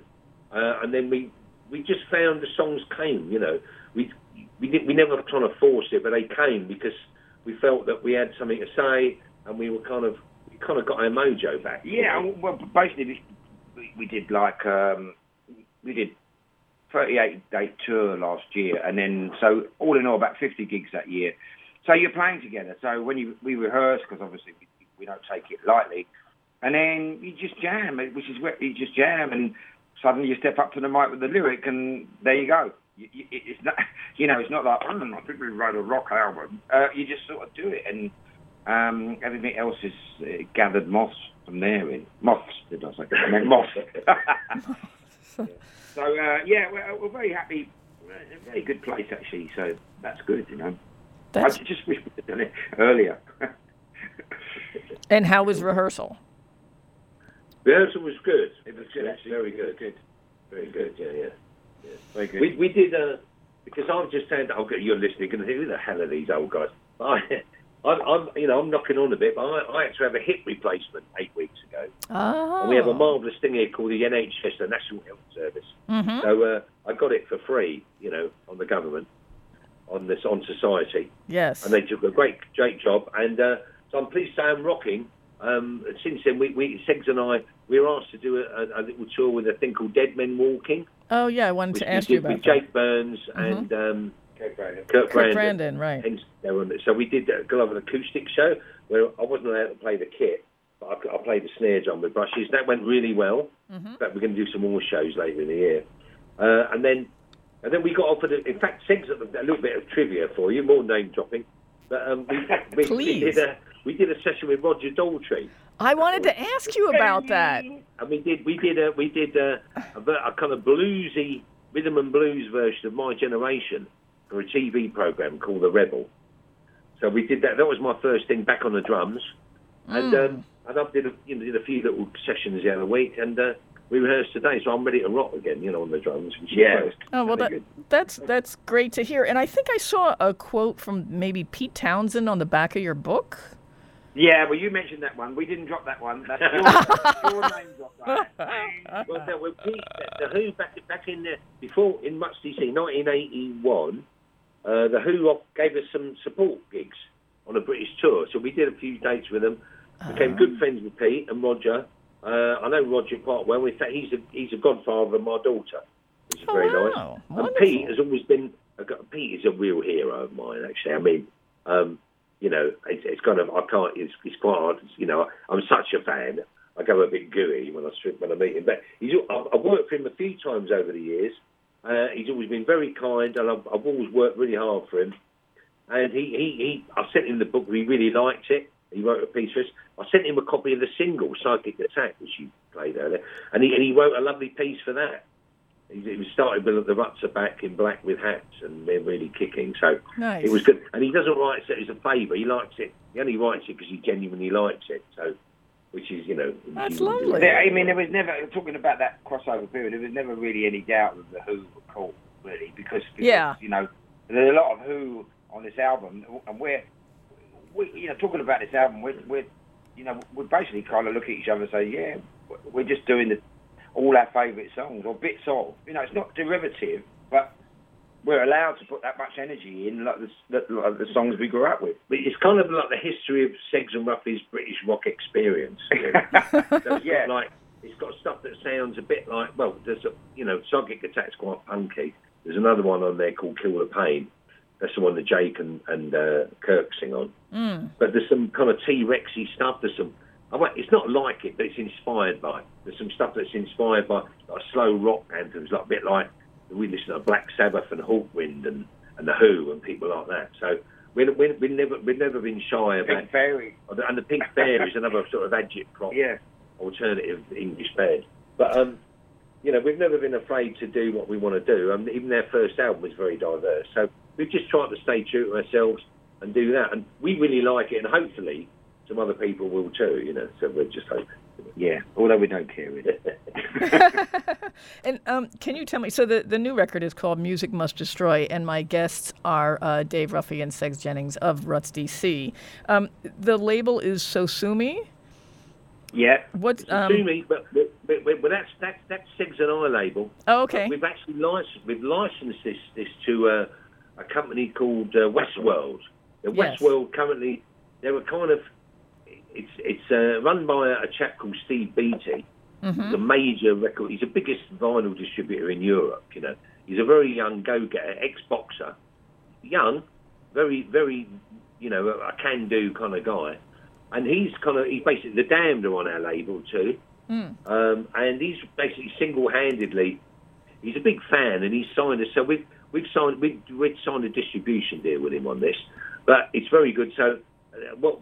Speaker 2: uh, and then we we just found the songs came. You know, we we didn't we never trying to force it, but they came because we felt that we had something to say, and we were kind of we kind of got our mojo back.
Speaker 3: Yeah, well, basically, we, did like um, we did 38 day tour last year, and then so all in all about 50 gigs that year. So you're playing together. So when you we rehearse, because obviously we, we don't take it lightly, and then you just jam, which is where you just jam, and suddenly you step up to the mic with the lyric, and there you go. You, you, it's not, (laughs) you know, it's not like oh, I think we wrote a rock album. Uh, you just sort of do it, and um, everything else is uh, gathered moss from there. In moths, did I say? I meant moss. (laughs) so uh, yeah, we're, we're very happy. We're a very good place actually. So that's good, you know.
Speaker 1: That's,
Speaker 3: I just wish we'd done it earlier.
Speaker 1: and how was rehearsal?
Speaker 2: Rehearsal was good. It was good, actually. Very good. Good. Very good. Yeah, yeah.
Speaker 3: very good.
Speaker 2: We we did uh, because I've just said that I'll get you're listening. Going who the hell are these old guys? (laughs) I, I'm, I'm you know I'm knocking on a bit, but I, I had to have a hip replacement eight weeks ago,
Speaker 1: Oh.
Speaker 2: and we have a marvellous thing here called the NHS, the National Health Service.
Speaker 1: Mm-hmm.
Speaker 2: So uh, I got it for free, you know, on the government, on this on society.
Speaker 1: Yes.
Speaker 2: and they took a great, great job. And uh, so I'm pleased to say I'm rocking. Um, since then, we, we Segs and I we were asked to do a, a, a little tour with a thing called Dead Men Walking,
Speaker 1: oh yeah, I wanted to ask you about
Speaker 2: with
Speaker 1: that.
Speaker 2: Jake Burns and um,
Speaker 3: Okay, great.
Speaker 2: Kirk,
Speaker 1: Kirk
Speaker 2: Brandon.
Speaker 1: Brandon, right?
Speaker 2: Hence, they were on it. So we did a go of an acoustic show where I wasn't allowed to play the kit, but I, I played the snare drum with brushes. That went really well.
Speaker 1: Mm-hmm.
Speaker 2: In fact, we're going to do some more shows later in the year. Uh, and then and then we got offered, a, in fact, Segs, a little bit of trivia for you, more name dropping. But um, we, we, we,
Speaker 1: Please.
Speaker 2: did a, we did a session with Roger Daltrey.
Speaker 1: I wanted to ask you about that.
Speaker 2: And we did we did a we did a, a, a kind of bluesy rhythm and blues version of My Generation for a TV program called The Rebel. So we did that. That was my first thing back on the drums, and um, and I did a, you know, did a few little sessions the other week, and uh, we rehearsed today. So I'm ready to rock again, you know, on the drums. Which is
Speaker 3: Yeah.
Speaker 2: great.
Speaker 1: Oh well, that, that's that's great to hear. And I think I saw a quote from maybe Pete Townshend on the back of your book.
Speaker 3: Yeah, well, you mentioned that one. We didn't drop that one. That's your, your (laughs) name dropped that.
Speaker 2: Well, no, well, Pete, the, the Who back back in the before in Much DC, 1981. Uh, the Who gave us some support gigs on a British tour. So we did a few dates with them. Became
Speaker 1: Ah.
Speaker 2: good friends with Pete and Roger. Uh, I know Roger quite well. In fact, he's a he's a godfather of my daughter, which is
Speaker 1: Oh,
Speaker 2: very
Speaker 1: wow.
Speaker 2: nice. And Pete has always been. a Pete is a real hero of mine. Actually, I mean, um, you know, it's, it's kind of I can't. It's, it's quite hard. You know, I'm such a fan. I go a bit gooey when I when I meet him. But he's. I've, I've worked for him a few times over the years. Uh, he's always been very kind, and I've, I've always worked really hard for him. And he, he, he, I sent him the book. He really liked it. He wrote a piece for us. I sent him a copy of the single "Psychic Attack," which you played earlier, and he, and he wrote a lovely piece for that. He, he started with the ruts are back in black with hats, and they're really kicking. So
Speaker 1: Nice.
Speaker 2: it was good. And he doesn't write it as a favour. He likes it. He only writes it because he genuinely likes it. So, which is you know.
Speaker 1: That's lovely.
Speaker 3: There- I mean, there was never talking about that crossover period. There was never really any doubt that the Who were cool, really, because, because
Speaker 1: Yeah.
Speaker 3: you know there's a lot of Who on this album, and we're, we, you know, talking about this album, we're, we're, you know, we're basically kind of look at each other and say, yeah, we're just doing the, all our favourite songs or bits of. You know, it's not derivative, but we're allowed to put that much energy in, like the, the, like the songs we grew up with.
Speaker 2: But it's kind of like the history of Segs and Ruffy's British rock experience. you (laughs) know. so
Speaker 3: Yeah.
Speaker 2: like it's got stuff that sounds a bit like well, there's a you know, Psychic Attack's quite punky. There's another one on there called Kill the Pain. That's the one that Jake and, and uh, Kirk sing on.
Speaker 1: Mm.
Speaker 2: But there's some kind of T Rexy stuff. There's some. I won't- It's not like it, but it's inspired by. There's some stuff that's inspired by like slow rock anthems, like a bit like we listen to Black Sabbath and Hawkwind and, and the Who and people like that. So we're, we're, we've never we've never been shy about.
Speaker 3: Pink Fairy.
Speaker 2: And the Pink Fairy is another sort of agitprop
Speaker 3: Yeah.
Speaker 2: alternative English band. But um, you know, we've never been afraid to do what we want to do. Um, even their first album was very diverse. So we've just tried to stay true to ourselves and do that. And we really like it, and hopefully some other people will too. You know, so we're just hoping.
Speaker 3: Yeah, although we don't care really. (laughs)
Speaker 1: And um, can you tell me? So the, the new record is called "Music Must Destroy," and my guests are uh, Dave Ruffy and Segs Jennings of Ruts DC. Um, the label is Sosumi.
Speaker 3: yeah.
Speaker 1: What's
Speaker 2: Sue
Speaker 1: um?
Speaker 2: me, but, but, but, but that's that's that's Segs and I label.
Speaker 1: Oh, okay.
Speaker 2: We've actually licensed we've licensed this this to uh, a company called uh, Westworld. The
Speaker 1: Yes.
Speaker 2: Westworld currently they're a kind of it's it's uh, run by a, a chap called Steve Beatty.
Speaker 1: Mm-hmm.
Speaker 2: He's major record. He's the biggest vinyl distributor in Europe. You know, he's a very young go-getter, ex-boxer, young, very very you know a, a can-do kind of guy, and he's kind of he's basically the Damned are on our label too. Um, and he's basically single-handedly, he's a big fan, and he's signed us. So we've we've signed we've, we've signed a distribution deal with him on this, but it's very good. So what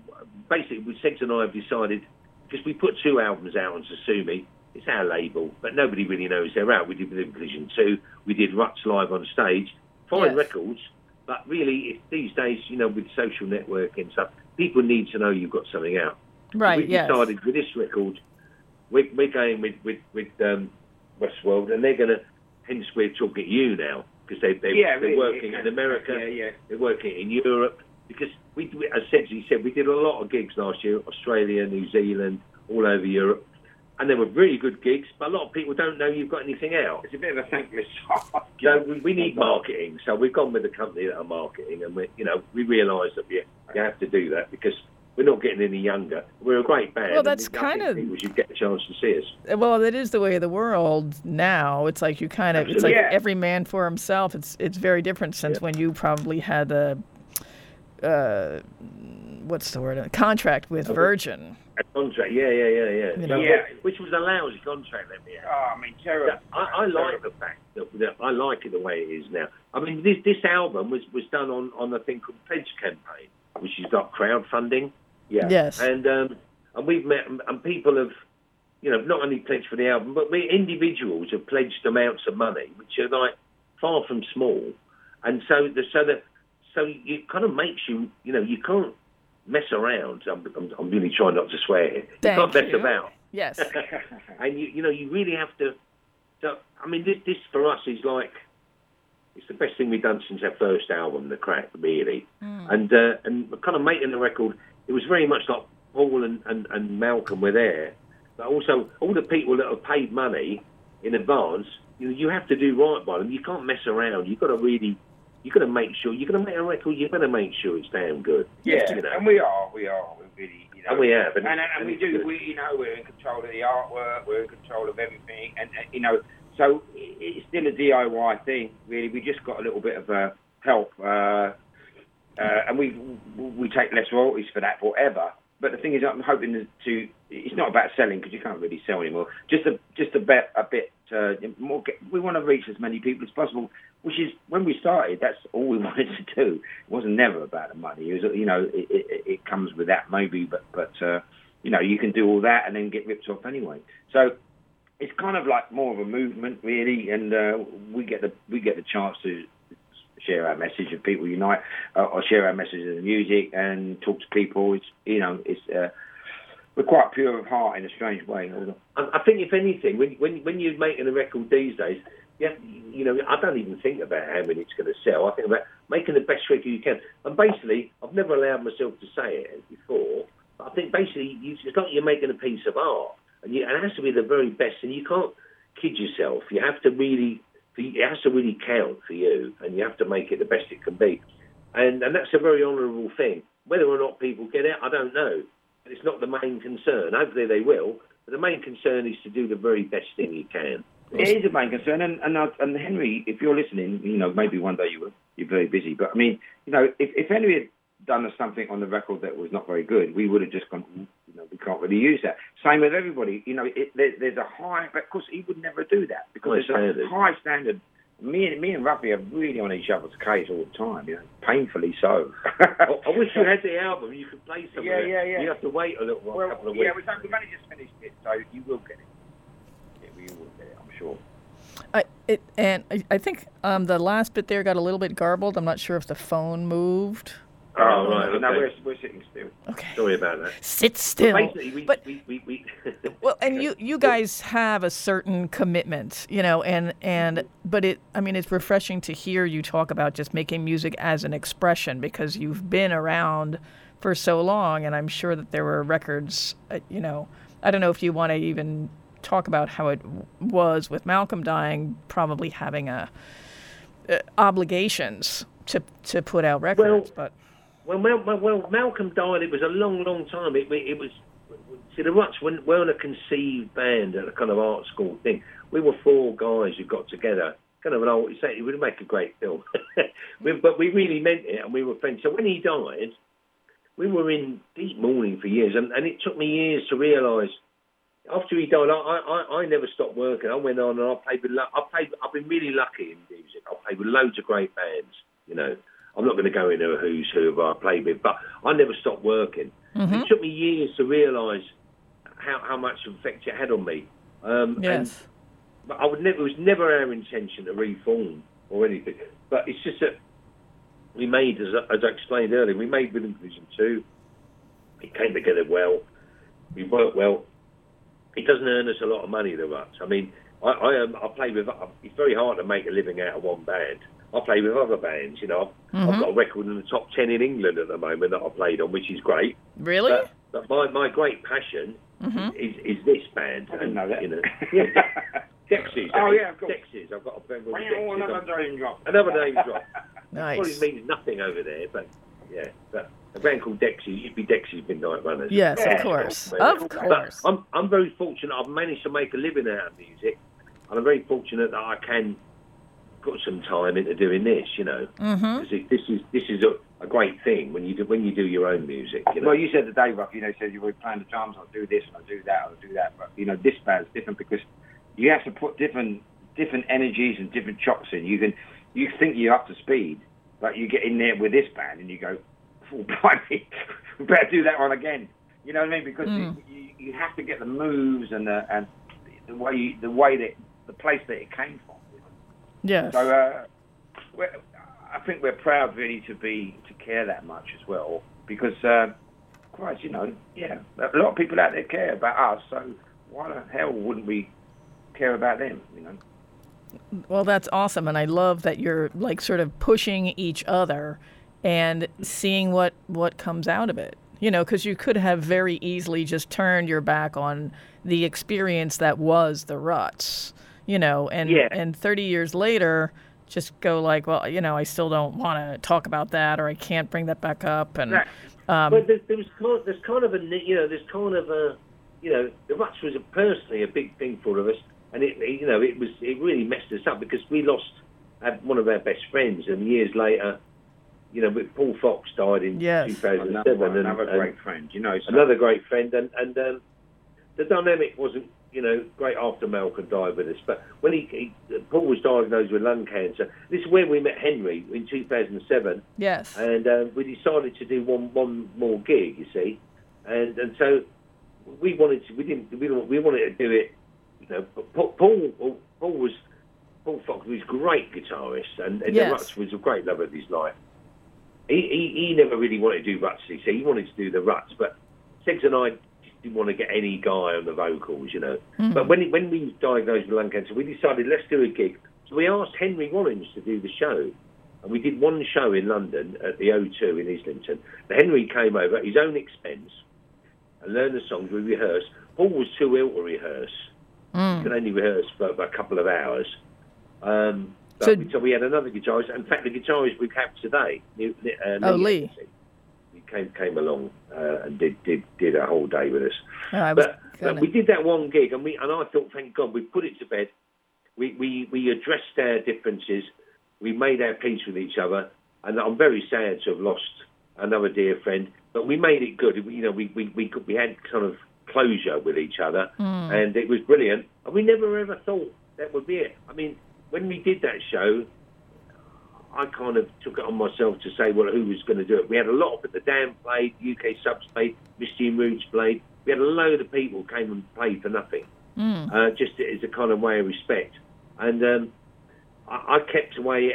Speaker 2: basically, we Segs and I have decided because we put two albums out on Sosumi. It's our label, but nobody really knows they're out. We did Rhythm Collision 2, we did Ruts live on stage, fine
Speaker 1: Yes.
Speaker 2: records, but really, these days, you know, with social networking and stuff, people need to know you've got something out.
Speaker 1: Right.
Speaker 2: we
Speaker 1: yes.
Speaker 2: decided with this record, we're, we're going with with, with um, Westworld, and they're going to. Hence, we're talking to you now because they they
Speaker 3: Yeah,
Speaker 2: they're
Speaker 3: really,
Speaker 2: working
Speaker 3: yeah.
Speaker 2: in America,
Speaker 3: Yeah, yeah.
Speaker 2: they're working in Europe. Because we, we- as Segsy said, we did a lot of gigs last year, Australia, New Zealand, all over Europe, and they were really good gigs. But a lot of people don't know you've got anything else.
Speaker 3: It's a bit of a thankless (laughs) job.
Speaker 2: So we, we need marketing. So we've gone with the company that are marketing, and we, you know, we realise that we, you have to do that because we're not getting any younger. We're a great band.
Speaker 1: Well, that's kinda-
Speaker 2: people should get a chance to see us.
Speaker 1: Well, that is the way of the world now. It's like you kind of, it's like
Speaker 3: Yeah.
Speaker 1: every man for himself. It's it's very different since when you probably had a, uh, what's the word? A contract with Virgin.
Speaker 2: A contract, yeah, yeah, yeah, yeah.
Speaker 1: You know.
Speaker 3: Yeah.
Speaker 2: Which was a lousy contract, let me add.
Speaker 3: Oh, I mean, terrible.
Speaker 2: Yeah, I, I like the fact that, that I like it the way it is now. I mean, this this album was, was done on, on a thing called Pledge Campaign, which has got crowdfunding. Yeah.
Speaker 1: Yes.
Speaker 2: And um, and we've met and people have, you know, not only pledged for the album, but we individuals have pledged amounts of money, which are like far from small. And so the so that so it kind of makes you, you know, you can't mess around. I'm, I'm, I'm really trying not to swear here. You
Speaker 1: Thank
Speaker 2: can't mess
Speaker 1: you.
Speaker 2: about
Speaker 1: Yes. (laughs)
Speaker 2: and you you know you really have to. So I mean, this this for us is like it's the best thing we've done since our first album, The Crack, really. And uh, and kind of making the record, it was very much like Paul and, and, and Malcolm were there, but also all the people that have paid money in advance. You know, you have to do right by them. You can't mess around. You've got to really you're going to make sure you're going to make a record. You're going to make sure it's damn good.
Speaker 3: Yeah,
Speaker 2: you know.
Speaker 3: and we are, we are, we really, you know,
Speaker 2: And we have, and-
Speaker 3: and, and,
Speaker 2: and
Speaker 3: we do,
Speaker 2: good.
Speaker 3: we, you know, we're in control of the artwork, we're in control of everything, and, and you know, so it's still a DIY thing, really. We just got a little bit of uh, help, uh, uh, and we we take less royalties for that forever. But the thing is, I'm hoping to. It's not about selling because you can't really sell anymore. Just a just a bit a bit uh, more. We want to reach as many people as possible, which is when we started. That's all we (laughs) wanted to do. It wasn't never about the money. It was you know it, it, it comes with that maybe, but but uh, you know you can do all that and then get ripped off anyway. So it's kind of like more of a movement really, and uh, we get the we get the chance to share our message of people unite, uh, or share our message of the music and talk to people. It's you know it's uh, we're quite pure of heart in a strange way.
Speaker 2: I, think if anything, when when when you're making a record these days, yeah, you know, I don't even think about how many it's going to sell. I think about making the best record you can. And basically, I've never allowed myself to say it before. But I think basically, you, it's like you're making a piece of art, and, you, it has to be the very best. And you can't kid yourself. You have to really, it has to really count for you, and you have to make it the best it can be. And and that's a very honourable thing. Whether or not people get it, I don't know. But it's not the main concern. Hopefully they will. But the main concern is to do the very best thing you can.
Speaker 3: It is a main concern, and and, uh, and Henry, if you're listening, you know maybe one day you will. You're very busy, but I mean, you know, if if Henry had done something on the record that was not very good, we would have just gone, "Mm, you know, we can't really use that. Same with everybody, you know, it, there, there's a high, but of course he would never do that because
Speaker 2: High
Speaker 3: there's
Speaker 2: standard.
Speaker 3: a high standard. Me and me and Ruffy are really on each other's case all the time, you know, painfully so.
Speaker 2: I, I wish you had the album. You could play some
Speaker 3: Yeah,
Speaker 2: of it.
Speaker 3: yeah, yeah.
Speaker 2: You have to wait a little while,
Speaker 3: Well,
Speaker 2: couple of
Speaker 3: yeah,
Speaker 2: weeks.
Speaker 3: we've we've only just finished it, so you will get it. Yeah, we will get it, I'm sure.
Speaker 1: I, it, and I, I think um, the last bit there got a little bit garbled. I'm not sure if the phone moved.
Speaker 2: Oh, right,
Speaker 3: No, we're, we're sitting still.
Speaker 1: Okay.
Speaker 2: Sorry about that.
Speaker 1: Sit still.
Speaker 2: Basically, we,
Speaker 1: but
Speaker 2: we, we, we (laughs)
Speaker 1: well, and you you guys have a certain commitment, you know, and and but it I mean it's refreshing to hear you talk about just making music as an expression because you've been around for so long, and I'm sure that there were records, uh, you know, I don't know if you want to even talk about how it was with Malcolm dying, probably having a uh, obligations to to put out records, but
Speaker 2: Well, Mal- Mal- well, Malcolm died. It was a long, long time. It, it was see the Ruts weren't, weren't a conceived band at a kind of art school thing. We were four guys who got together, kind of an old. It would make a great film, (laughs) we, but we really meant it, and we were friends. So when he died, we were in deep mourning for years, and, and it took me years to realise. After he died, I, I, I never stopped working. I went on and I played with. I played. I've been really lucky in music. I played with loads of great bands. You know, I'm not going to go into a who's who of I played with, but I never stopped working. It took me years to realise how, how much effect it had on me. Um, and-
Speaker 1: yes.
Speaker 2: but I would never. It was never our intention to reform or anything. But it's just that we made, as I, as I explained earlier, we made Rhythm Collision two. It came together well. We worked well. It doesn't earn us a lot of money, the Ruts. I mean, I I, um, I play with. It's very hard to make a living out of one band. I play with other bands. You know, I've, I've mm-hmm. got a record in the top ten in England at the moment that I played on, which is great.
Speaker 1: Really?
Speaker 2: But, but my, my great passion mm-hmm. is, is this band.
Speaker 3: I didn't know that.
Speaker 2: You know, (laughs) yeah. Dexys.
Speaker 3: Oh, yeah, of course.
Speaker 2: Dexys. I've got a band called Dexys.
Speaker 3: another name drop.
Speaker 2: Another name drop. (laughs)
Speaker 1: nice.
Speaker 2: Probably means nothing over there, but yeah. But a band called Dexys used to be Dexys Midnight Runners.
Speaker 1: Yes,
Speaker 3: Yeah,
Speaker 1: of course. Of course.
Speaker 2: I'm I'm very fortunate. I've managed to make a living out of music, and I'm very fortunate that I can put some time into doing this. You know,
Speaker 1: Mm-hmm.
Speaker 2: because this is this is a, a great thing when you do when you do your own music. You know.
Speaker 3: Well, you said today, Ruff, you know, you said you were playing the drums, I'll do this, and I'll do that, I'll do that. But, you know, this band's different because you have to put different different energies and different chops in. You can, you think you're up to speed, but you get in there with this band and you go, oh, (laughs) blimey, we better do that one again. You know what I mean? Because
Speaker 1: Mm.
Speaker 3: you, you, you have to get the moves and the, and the way, you, the way that, the place that it came from.
Speaker 1: Yes.
Speaker 3: So uh, I think we're proud really to be to care that much as well because, uh, quite you know, yeah, a lot of people out there care about us. So why the hell wouldn't we care about them? You know.
Speaker 1: Well, that's awesome, and I love that you're like sort of pushing each other and seeing what what comes out of it. You know, because you could have very easily just turned your back on the experience that was the ruts. You know, and
Speaker 2: Yeah.
Speaker 1: and 30 years later, just go like, well, you know, I still don't want to talk about that, or I can't bring that back up, and
Speaker 3: Right.
Speaker 1: um,
Speaker 2: But there, there was there's kind of a you know there's kind of a you know the Ruts was a, personally a big thing for all of us, and it it- you know it was it really messed us up because we lost uh, one of our best friends, and years later, you know Paul Fox died in
Speaker 1: Yes.
Speaker 2: 2007,
Speaker 3: Another, one,
Speaker 2: and,
Speaker 3: another
Speaker 2: and
Speaker 3: great friend, you know. So
Speaker 2: another great friend, and and um, the dynamic wasn't you know great after Malcolm died with us, but when he, he Paul was diagnosed with lung cancer, this is where we met Henry in 2007
Speaker 1: yes,
Speaker 2: and uh, we decided to do one one more gig. You see, and and so we wanted to. We didn't. We didn't, we wanted to do it. You know, Paul Paul, Paul was Paul Fox was a great guitarist, and, and
Speaker 1: Yes.
Speaker 2: the Ruts was a great love of his life. He, he he never really wanted to do Ruts. You see, he wanted to do the Ruts, but Segs and I didn't want to get any guy on the vocals. You know, but when when we diagnosed with lung cancer, we decided let's do a gig. So we asked Henry Rollins to do the show. And we did one show in London at the O2 in Islington. And Henry came over at his own expense and learned the songs. We rehearsed. Paul was too ill to rehearse.
Speaker 1: Mm.
Speaker 2: He could only rehearse for a couple of hours. Um, but
Speaker 1: So-
Speaker 2: we, so we had another guitarist. In fact, the guitarist we have today, uh,
Speaker 1: Oh, Lee.
Speaker 2: Anderson, he came came along uh, and did, did did a whole day with us.
Speaker 1: Was
Speaker 2: But, but we did that one gig, and we and I thought, thank God, we put it to bed. We we we addressed our differences. We made our peace with each other, and I'm very sad to have lost another dear friend. But we made it good. You know, we we we, could, we had kind of closure with each other, and it was brilliant. And we never ever thought that would be it. I mean, when we did that show, I kind of took it on myself to say, well, who was going to do it? We had a lot of it. The Damned played, UK Subs played, Misty in Roots played. We had a load of people came and played for nothing, uh, just as a kind of way of respect. And um, I, I kept away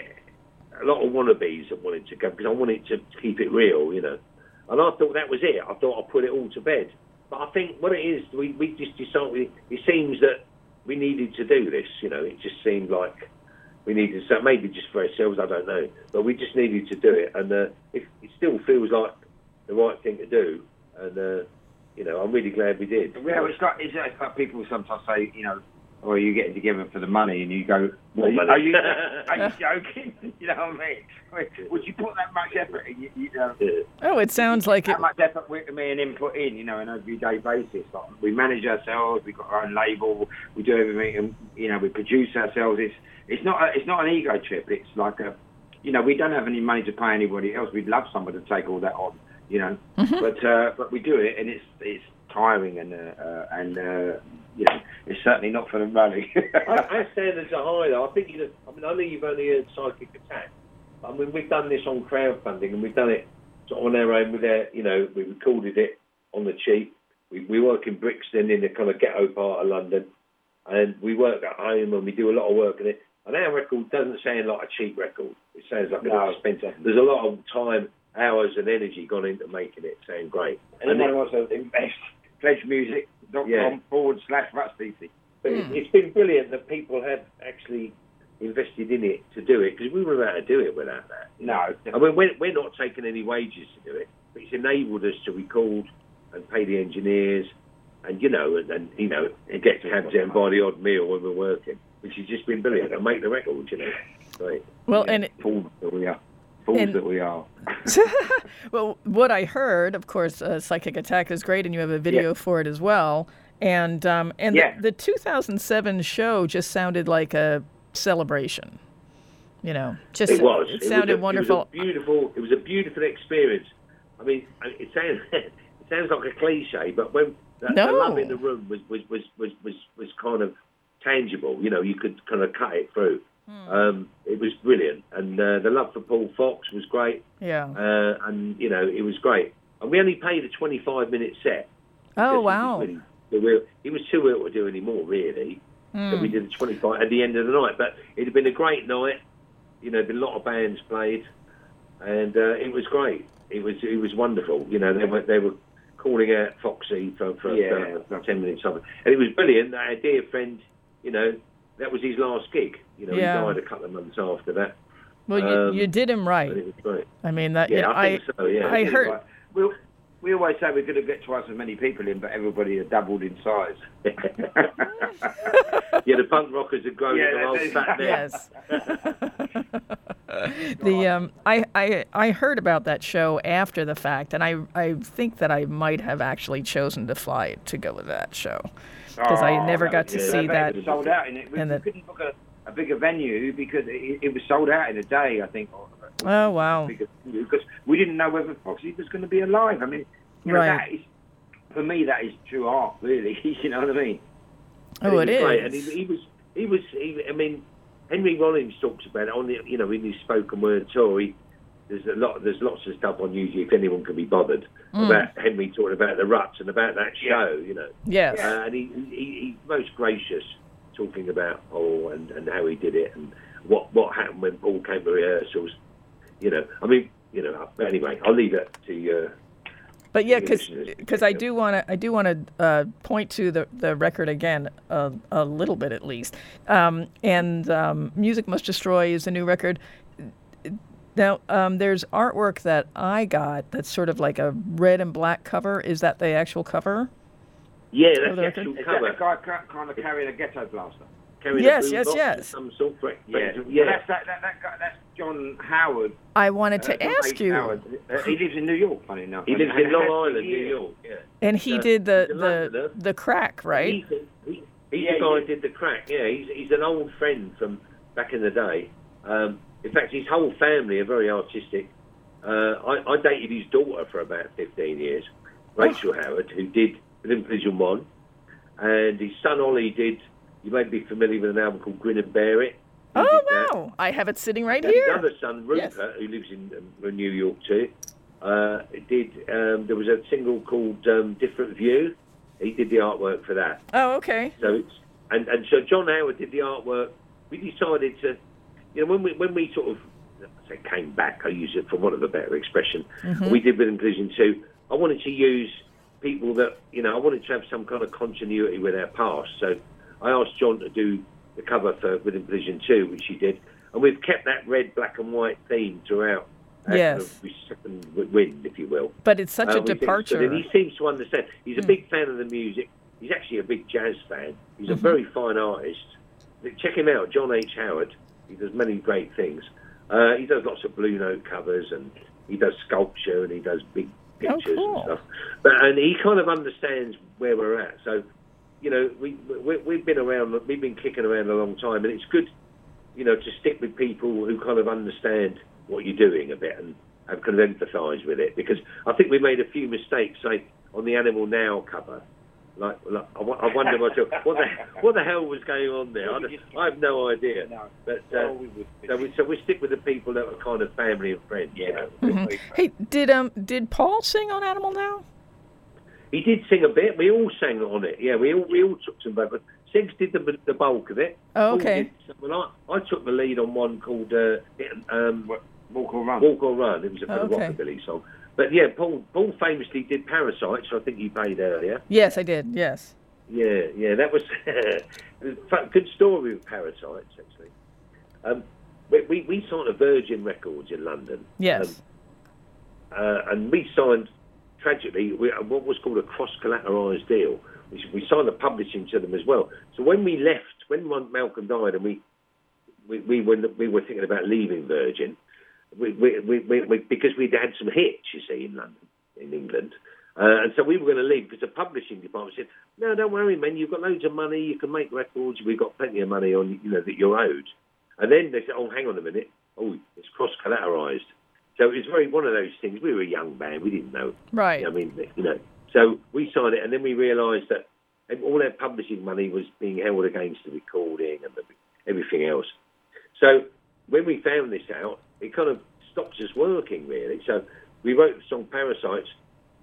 Speaker 2: a lot of wannabes that wanted to go because I wanted to keep it real, you know. And I thought that was it. I thought I'd put it all to bed. But I think what it is, we, we just decided, it seems that we needed to do this, you know. It just seemed like we needed so maybe just for ourselves, I don't know, but we just needed to do it, and uh, it, it still feels like the right thing to do, and uh, you know, I'm really glad we did.
Speaker 3: Yeah, it's like, it's like people sometimes say, you know, or are you getting together for the money? And you go,
Speaker 2: What
Speaker 3: are you,
Speaker 2: money?
Speaker 3: are you, (laughs) are you joking? (laughs) you know what I mean? Would you put that much effort in? You, you know,
Speaker 1: oh, it sounds like it.
Speaker 3: that much effort we me and input in, you know, on an everyday basis. Like we manage ourselves, we've got our own label, we do everything, and you know, we produce ourselves. It's it's not a, it's not an ego trip. It's like a, you know, we don't have any money to pay anybody else. We'd love somebody to take all that on, you know, but uh, but we do it, and it's it's tiring and uh, uh, and uh, you know, it's certainly not for the money. (laughs)
Speaker 2: Our our standards are high, though. I think you. I mean, I know you've only heard Psychic Attack. I mean, we've done this on crowdfunding, and we've done it sort of on our own with our, you know, we recorded it on the cheap. We, we work in Brixton in the kind of ghetto part of London, and we work at home and we do a lot of work on it. And our record doesn't sound like a cheap record. It sounds like
Speaker 3: No,
Speaker 2: an expensive. There's a lot of time, hours, and energy gone into making it sound great.
Speaker 3: Anyone
Speaker 2: it-
Speaker 3: wants to invest, pledgemusic.com
Speaker 2: Yeah.
Speaker 3: forward slash Ruts DC.
Speaker 2: But it- hmm. it's been brilliant that people have actually invested in it to do it because we wouldn't have able to do it without that.
Speaker 3: No,
Speaker 2: I mean, we're, we're not taking any wages to do it, but it's enabled us to record and pay the engineers, and you know, and, and you know, and get cabs out and buy the odd meal when we're working, which has just been brilliant. And make the record, you know, Right.
Speaker 1: Well, and it-
Speaker 3: fools that we are.
Speaker 1: And-
Speaker 3: that we are. (laughs)
Speaker 1: well, what I heard, of course, uh, Psychic Attack is great, and you have a video
Speaker 3: Yeah.
Speaker 1: for it as well. And um, and
Speaker 3: Yeah.
Speaker 1: the, the 2007 show just sounded like a celebration. You know, just
Speaker 2: It was.
Speaker 1: It
Speaker 2: was
Speaker 1: sounded
Speaker 2: a-
Speaker 1: wonderful.
Speaker 2: It was a beautiful. It was a beautiful experience. I mean, it sounds (laughs) it sounds like a cliche, but when the, the love in the room was was, was, was, was was kind of tangible. You know, you could kind of cut it through.
Speaker 1: Hmm.
Speaker 2: Um, it was brilliant, and uh, the love for Paul Fox was great,
Speaker 1: yeah.
Speaker 2: uh, and you know, it was great. And we only paid a 25 minute set.
Speaker 1: oh wow.
Speaker 2: He was, really, he was too ill to do any more, really. So
Speaker 1: Hmm.
Speaker 2: we did the 25 at the end of the night. But it had been a great night. You know, been a lot of bands played, and uh, it was great. It was it was wonderful. You know, they were they were calling out Foxy for for,
Speaker 3: Yeah.
Speaker 2: for, for 10 minutes something, and it was brilliant. Our dear friend, you know, that was his last gig. You know,
Speaker 1: Yeah.
Speaker 2: he died a couple of months after that,
Speaker 1: Well, you,
Speaker 2: um,
Speaker 1: you did him right.
Speaker 2: and it was great.
Speaker 1: I mean that. you
Speaker 2: Yeah,
Speaker 1: know,
Speaker 2: I think so. Yeah,
Speaker 1: I heard-
Speaker 2: like-
Speaker 3: We'll, we always say we're going to get twice as many people in, but everybody had doubled in size. (laughs)
Speaker 2: yeah, the punk rockers have grown
Speaker 3: Yeah,
Speaker 2: yeah, old
Speaker 3: they-
Speaker 2: fat men.
Speaker 1: Yes. (laughs) the um, I, I I heard about that show after the fact, and I I think that I might have actually chosen to fly to go with that show because I
Speaker 3: Oh,
Speaker 1: never got to
Speaker 2: yeah,
Speaker 1: see
Speaker 3: It
Speaker 1: that.
Speaker 3: was sold out, and it, we,
Speaker 1: and
Speaker 3: we
Speaker 1: that-
Speaker 3: couldn't book a, a bigger venue because it, it was sold out in a day, I think. or-
Speaker 1: Oh wow!
Speaker 3: Because, because we didn't know whether Foxy was going to be alive. I mean, you know,
Speaker 1: Right.
Speaker 3: that is, for me, that is true art, really. (laughs) you know what I mean?
Speaker 1: Oh, it
Speaker 2: he was great. And he, he was, he was. He, I mean, Henry Rollins talks about it on the, you know, in his spoken word tour. He, there's a lot, there's lots of stuff on YouTube if anyone can be bothered
Speaker 1: Mm.
Speaker 2: about Henry talking about the ruts and about that show, you know.
Speaker 1: Yes.
Speaker 2: Uh, and he, he, he's most gracious talking about Paul and, and how he did it and what what happened when Paul came to rehearsals. You know, I mean, you know. Anyway, I'll leave it to you.
Speaker 1: But yeah, because. I do want to I do want to uh, point to the the record again uh, a little bit at least. Um, and um, music must destroy is the new record. Now um, there's artwork that I got that's sort of like a red and black cover. Is that the actual cover?
Speaker 2: Yeah,
Speaker 1: Oh,
Speaker 2: that's the
Speaker 1: the
Speaker 2: actual
Speaker 3: Is
Speaker 2: cover.
Speaker 3: that the guy kind of carrying a ghetto blaster?
Speaker 2: Carrying
Speaker 1: Yes,
Speaker 2: a
Speaker 1: yes,
Speaker 2: boombox
Speaker 1: yes.
Speaker 2: of Some sort, correct?
Speaker 3: Yeah,
Speaker 2: yeah.
Speaker 3: That's, that, that, that guy, that's John Howard.
Speaker 1: I wanted to
Speaker 3: uh,
Speaker 1: ask
Speaker 3: H.
Speaker 1: you.
Speaker 3: Howard. Uh, he lives in New York, funny enough.
Speaker 2: He lives
Speaker 3: And-
Speaker 2: in Long Island, New. York. Yeah.
Speaker 1: And he
Speaker 2: Uh,
Speaker 1: did the the the crack, right?
Speaker 2: He's, he, he's
Speaker 3: Yeah,
Speaker 2: the guy
Speaker 3: yeah.
Speaker 2: who did the crack. Yeah, he's, he's an old friend from back in the day. Um, in fact, his whole family are very artistic. Uh, I, I dated his daughter for about 15 years, Rachel Howard, who did Rhythm Collision One. And his son Ollie did, you may be familiar with an album called Grin and Bear It. He
Speaker 1: Oh
Speaker 2: did that.
Speaker 1: wow! I have it sitting right
Speaker 2: And his
Speaker 1: here.
Speaker 2: other son, Rupert,
Speaker 1: Yes.
Speaker 2: who lives in um, New York too, uh, did. Um, there was a single called um, "Different View." He did the artwork for that.
Speaker 1: Oh okay.
Speaker 2: So it's and and so John Howard did the artwork. We decided to, you know, when we when we sort of I say came back, I use it for want of a better expression. We did Rhythm Collision Two. I wanted to use people that you know. I wanted to have some kind of continuity with our past. So I asked John to do the cover for Rhythm Collision Two, which he did, and we've kept that red, black, and white theme throughout. our
Speaker 1: Yes.
Speaker 2: second wind, if you will.
Speaker 1: But it's such
Speaker 2: Uh,
Speaker 1: a
Speaker 2: we think so.
Speaker 1: departure.
Speaker 2: And he seems to understand. He's a big fan of the music. He's actually a big jazz fan. He's a very fine artist. Check him out, John H. Howard. He does many great things. Uh, he does lots of Blue Note covers and he does sculpture and he does big
Speaker 1: Oh,
Speaker 2: pictures
Speaker 1: cool.
Speaker 2: and stuff. But and he kind of understands where we're at. So, you know, we, we we've been around. We've been kicking around a long time, and it's good, you know, to stick with people who kind of understand what you're doing a bit and have kind of empathise with it. Because I think we made a few mistakes, say on the Animal Now cover. Like, like I, I wonder myself, what the what the hell was going on there? I, I have no idea.
Speaker 3: No.
Speaker 2: But
Speaker 3: Oh,
Speaker 2: uh,
Speaker 3: we
Speaker 2: so we so we stick with the people that are kind of family and friends. you
Speaker 3: Yeah.
Speaker 2: know.
Speaker 1: Hey, did um did Paul sing on Animal Now?
Speaker 2: He did sing a bit. We all sang on it. Yeah, we all we all took some but Segs did the the bulk of it.
Speaker 1: Oh, okay.
Speaker 2: did Well, I, I took the lead on one called uh, um,
Speaker 3: Walk or run.
Speaker 2: Walk or Run. It was a kind of
Speaker 1: Okay.
Speaker 2: rockabilly song. But yeah, Paul Paul famously did Parasites. I think you played earlier.
Speaker 1: Yes, I did. Yes.
Speaker 2: Yeah, yeah, that was (laughs) a good story with Parasites actually. Um, we, we we signed a Virgin Records in London.
Speaker 1: Yes.
Speaker 2: Um, uh, and we signed tragically we, what was called a cross collateralized deal. We, we signed the publishing to them as well. So when we left, when Malcolm died, and we we, we were we were thinking about leaving Virgin, we, we, we, we, because we'd had some hits, you see, in London, in England. Uh, and so we were going to leave because the publishing department said, "No, don't worry, man. You've got loads of money. You can make records. We've got plenty of money on you know that you're owed." And then they said, "Oh, hang on a minute. Oh, it's cross collateralized." So it was very one of those things. We were a young band. We didn't know.
Speaker 1: Right.
Speaker 2: I mean, you know. So we signed it, and then we realised that all our publishing money was being held against the recording and the, everything else. So when we found this out, it kind of stopped us working really. So we wrote the song Parasites,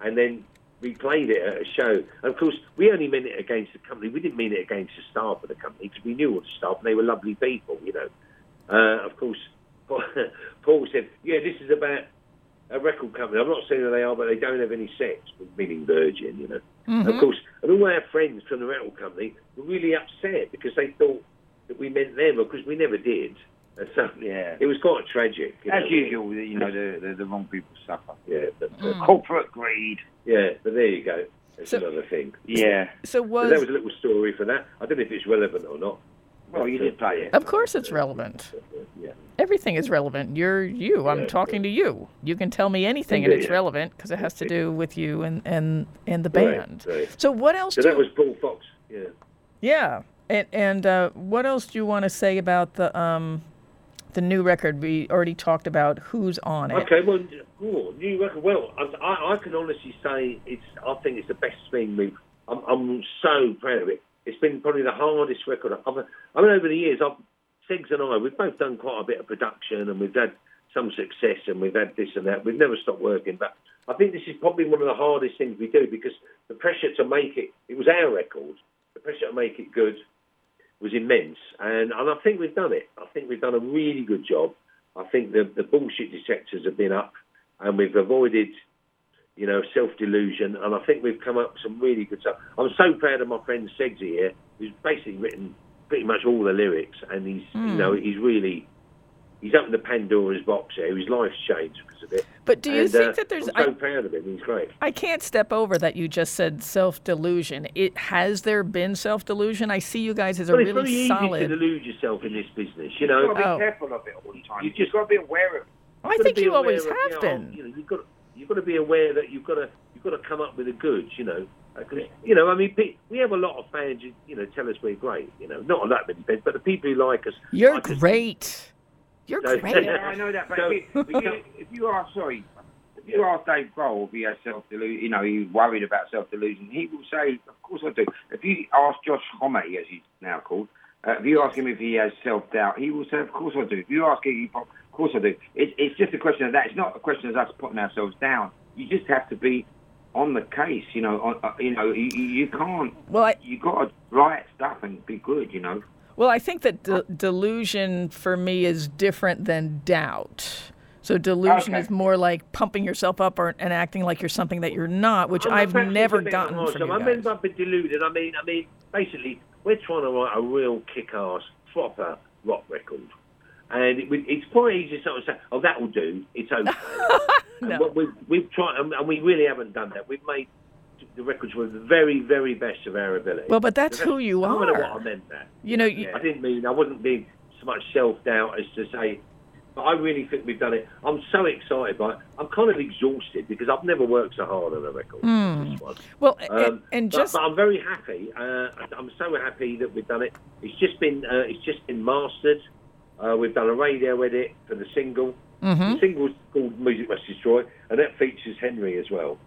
Speaker 2: and then we played it at a show. And of course, we only meant it against the company. We didn't mean it against the staff of the company because we knew all the staff and they were lovely people, you know. Uh, of course, (laughs) Paul said, "Yeah, this is about a record company. I'm not saying that they are, but they don't have any sex, meaning Virgin, you know."
Speaker 1: Mm-hmm.
Speaker 2: Of course, and all our friends from the record company were really upset because they thought that we meant them, because we never did. And so,
Speaker 3: Yeah.
Speaker 2: it was quite tragic. you
Speaker 3: As
Speaker 2: know.
Speaker 3: usual, you know, the, the, the wrong people suffer.
Speaker 2: Yeah, but, uh,
Speaker 3: Corporate greed.
Speaker 2: yeah, but there you go. That's
Speaker 1: So-
Speaker 2: another thing.
Speaker 3: Yeah.
Speaker 1: So
Speaker 2: So
Speaker 1: was,
Speaker 2: that was a little story for that. I don't know if it's relevant or not.
Speaker 3: Well, you did play it.
Speaker 1: of course it's relevant.
Speaker 2: Yeah.
Speaker 1: Everything is relevant. You're you. I'm
Speaker 2: Yeah,
Speaker 1: talking to you. You can tell me anything and it's
Speaker 2: Indeed.
Speaker 1: relevant because it has to do with you and and and the
Speaker 2: Right,
Speaker 1: band.
Speaker 2: right.
Speaker 1: So what else
Speaker 2: So
Speaker 1: do
Speaker 2: that
Speaker 1: you,
Speaker 2: was Paul Fox. Yeah.
Speaker 1: Yeah. And and uh, what else do you want to say about the um the new record we already talked about who's on it?
Speaker 2: Okay, well, oh, new record. Well, I, I, can honestly say it's. I think it's the best thing we've. I'm, I'm so proud of it. It's been probably the hardest record. I've, I mean, over the years, I've Segs and I, we've both done quite a bit of production, and we've had some success, and we've had this and that. We've never stopped working, but I think this is probably one of the hardest things we do because the pressure to make it. It was our record. The pressure to make it good was immense, and, and I think we've done it. I think we've done a really good job. I think the the bullshit detectors have been up, and we've avoided, you know, self delusion, and I think we've come up with some really good stuff. I'm so proud of my friend Segsy here, who's basically written pretty much all the lyrics, and he's you hmm. know he's really he's opened the Pandora's box here. His life's changed because of it.
Speaker 1: But do you
Speaker 2: And,
Speaker 1: think
Speaker 2: uh,
Speaker 1: that there's
Speaker 2: I'm so
Speaker 1: I,
Speaker 2: proud of him. He's great.
Speaker 1: I can't step over that you just said self delusion. It has there been self delusion? I see you guys as a
Speaker 2: But it's very
Speaker 1: really
Speaker 2: easy to
Speaker 1: solid.
Speaker 2: delude yourself in this business, you know.
Speaker 3: You've got to be
Speaker 1: Oh.
Speaker 3: careful of it all the time.
Speaker 2: You
Speaker 3: You
Speaker 2: just-
Speaker 3: just got to be aware of it.
Speaker 1: I
Speaker 2: gotta
Speaker 1: think you always
Speaker 2: of,
Speaker 1: have
Speaker 2: you know,
Speaker 1: been.
Speaker 2: You know, you've got you've got to be aware that you've got to you've got to come up with the goods. You know, because you know, I mean, we have a lot of fans. who, You know, tell us we're great. You know, not that many fans, but the people who like us.
Speaker 1: You're
Speaker 2: like us.
Speaker 1: Great. You're
Speaker 2: So-
Speaker 1: great.
Speaker 3: Yeah, I know that. But
Speaker 2: So-
Speaker 3: if, you, if, you, are sorry, if you ask Dave Grohl if he has self delusion, you know, he's worried about self delusion, he will say, "Of course I do." If you ask Josh Homme, as he's now called, uh, if you ask him if he has self doubt, he will say, "Of course I do." If you ask him, of course I do. It, it's just a question of that. It's not a question of us putting ourselves down. You just have to be on the case. You know, on, uh, you know, you, you you can't.
Speaker 1: Well, I,
Speaker 3: You got to write stuff and be good. You know.
Speaker 1: Well, I think that de- delusion for me is different than doubt. So delusion
Speaker 3: Okay.
Speaker 1: is more like pumping yourself up or, and acting like you're something that you're not, which
Speaker 2: I'm
Speaker 1: I've never gotten from you guys.
Speaker 2: I mean, be deluded. I mean, I mean, basically, we're trying to write a real kick-ass, proper rock record, and it, it's quite easy to sort of say, "Oh, that will do. It's okay." (laughs)
Speaker 1: No.
Speaker 2: And what we've, we've tried, and we really haven't done that. We've made the records were the very, very best of our ability.
Speaker 1: Well, but that's who you
Speaker 2: I don't know what
Speaker 1: are.
Speaker 2: I meant that.
Speaker 1: You know, you,
Speaker 2: I didn't mean I wasn't being so much self doubt as to say, but I really think we've done it. I'm so excited by it. I'm kind of exhausted because I've never worked so hard on a record. one.
Speaker 1: well,
Speaker 2: Um,
Speaker 1: and, and
Speaker 2: but-
Speaker 1: just
Speaker 2: but, I'm very happy. Uh, I'm so happy that we've done it. It's just been uh, it's just been mastered. Uh, we've done a radio edit for the single.
Speaker 1: Mm-hmm.
Speaker 2: The single's called "Music Must Destroy," and that features Henry as well.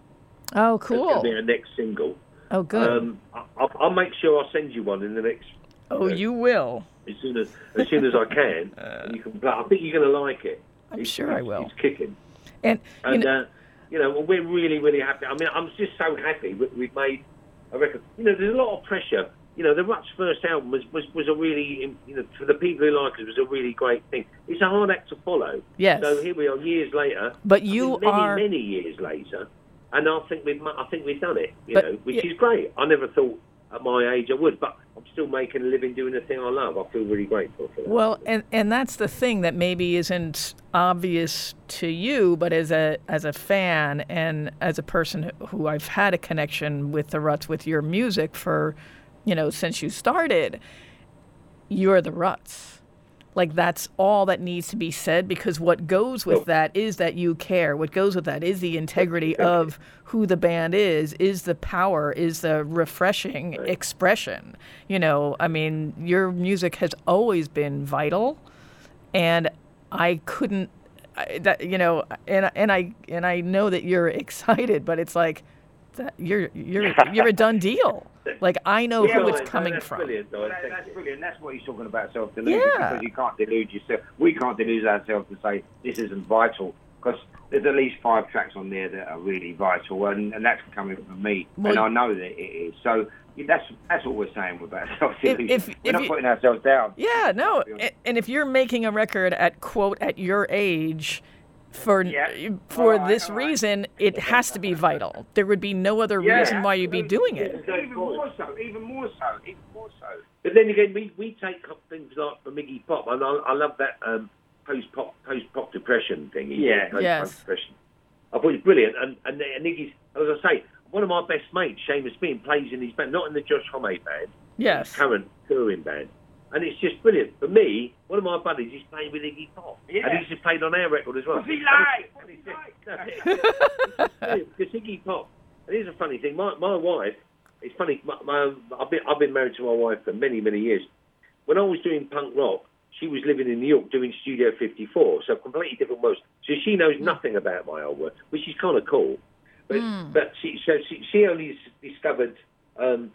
Speaker 1: Oh,
Speaker 2: That's going to
Speaker 1: cool.
Speaker 2: be our next single.
Speaker 1: Oh, good.
Speaker 2: Um, I, I'll, I'll make sure I'll send you one in the next
Speaker 1: oh, you will.
Speaker 2: as soon as as soon as I can. (laughs) and you can play. I think you're going to like it.
Speaker 1: I'm
Speaker 2: It's-
Speaker 1: sure I will.
Speaker 2: It's kicking,
Speaker 1: And you
Speaker 2: and
Speaker 1: know,
Speaker 2: uh, you know we're really really happy. I mean, I'm just so happy that we've made a record. You know, there's a lot of pressure. You know, the Ruts' first album was, was, was a really, you know, for the people who like it, was a really great thing. It's a hard act to follow.
Speaker 1: Yes.
Speaker 2: So here we are, years later.
Speaker 1: But
Speaker 2: I mean,
Speaker 1: you
Speaker 2: many,
Speaker 1: are-
Speaker 2: many years later, and I think we've, I think we've done it. You
Speaker 1: But-
Speaker 2: know, which
Speaker 1: yeah.
Speaker 2: is great. I never thought at my age I would, but I'm still making a living doing the thing I love. I feel really grateful for that.
Speaker 1: Well, and and that's the thing that maybe isn't obvious to you, but as a as a fan and as a person who I've had a connection with the Ruts with your music for, you know, since you started, you're the Ruts. Like that's all that needs to be said because what goes with that is that you care. What goes with that is the integrity of who the band is, is the power, is the refreshing expression. You know, I mean, your music has always been vital and I couldn't I, that you know and and I and I know that you're (laughs) excited but it's like that you're you're (laughs) you're a done deal. Like I know
Speaker 3: Yeah,
Speaker 1: who it's
Speaker 2: Guys, no,
Speaker 1: coming
Speaker 2: that's
Speaker 1: from.
Speaker 2: Brilliant.
Speaker 3: Well, that, that's brilliant. That's what he's talking about self delusion
Speaker 1: Yeah.
Speaker 3: because you can't delude yourself. We can't delude ourselves to say this isn't vital because there's at least five tracks on there that are really vital, and, and that's coming from me,
Speaker 1: Well,
Speaker 3: and I know that it is. So that's that's what we're saying about (laughs) self delusion.
Speaker 1: if-
Speaker 3: We're
Speaker 1: if
Speaker 3: not
Speaker 1: you-
Speaker 3: putting ourselves down.
Speaker 1: Yeah, no. And if you're making a record at quote at your age, for
Speaker 3: Yeah.
Speaker 1: for
Speaker 3: All right,
Speaker 1: this
Speaker 3: all right.
Speaker 1: reason, it has to be vital. There would be no other
Speaker 3: Yeah,
Speaker 1: reason why you'd be doing it.
Speaker 3: Even more so. Even more so. Even more so.
Speaker 2: But then again, we, we take up things like the Iggy Pop, and I, I love that um, post pop post pop depression thing.
Speaker 3: Yeah.
Speaker 2: post
Speaker 1: Yes.
Speaker 2: depression. I thought it's brilliant, and and, and Iggy's as I say, one of my best mates, Seamus Bean, plays in his band, not in the Josh Homme band,
Speaker 1: Yes.
Speaker 2: current touring band. And it's just brilliant. For me, one of my buddies is playing with Iggy Pop.
Speaker 3: Yeah.
Speaker 2: And he's just played on our record as well.
Speaker 3: What's he like? What's he like?
Speaker 2: it's just- no, it's brilliant, Because Iggy Pop, and here's a funny thing. My, my wife, it's funny, my, my, I've, been, I've been married to my wife for many, many years. When I was doing punk rock, she was living in New York doing Studio 54, so completely different worlds. So she knows nothing about my old work, which is kind of cool. But, but she, so she, she only discovered um,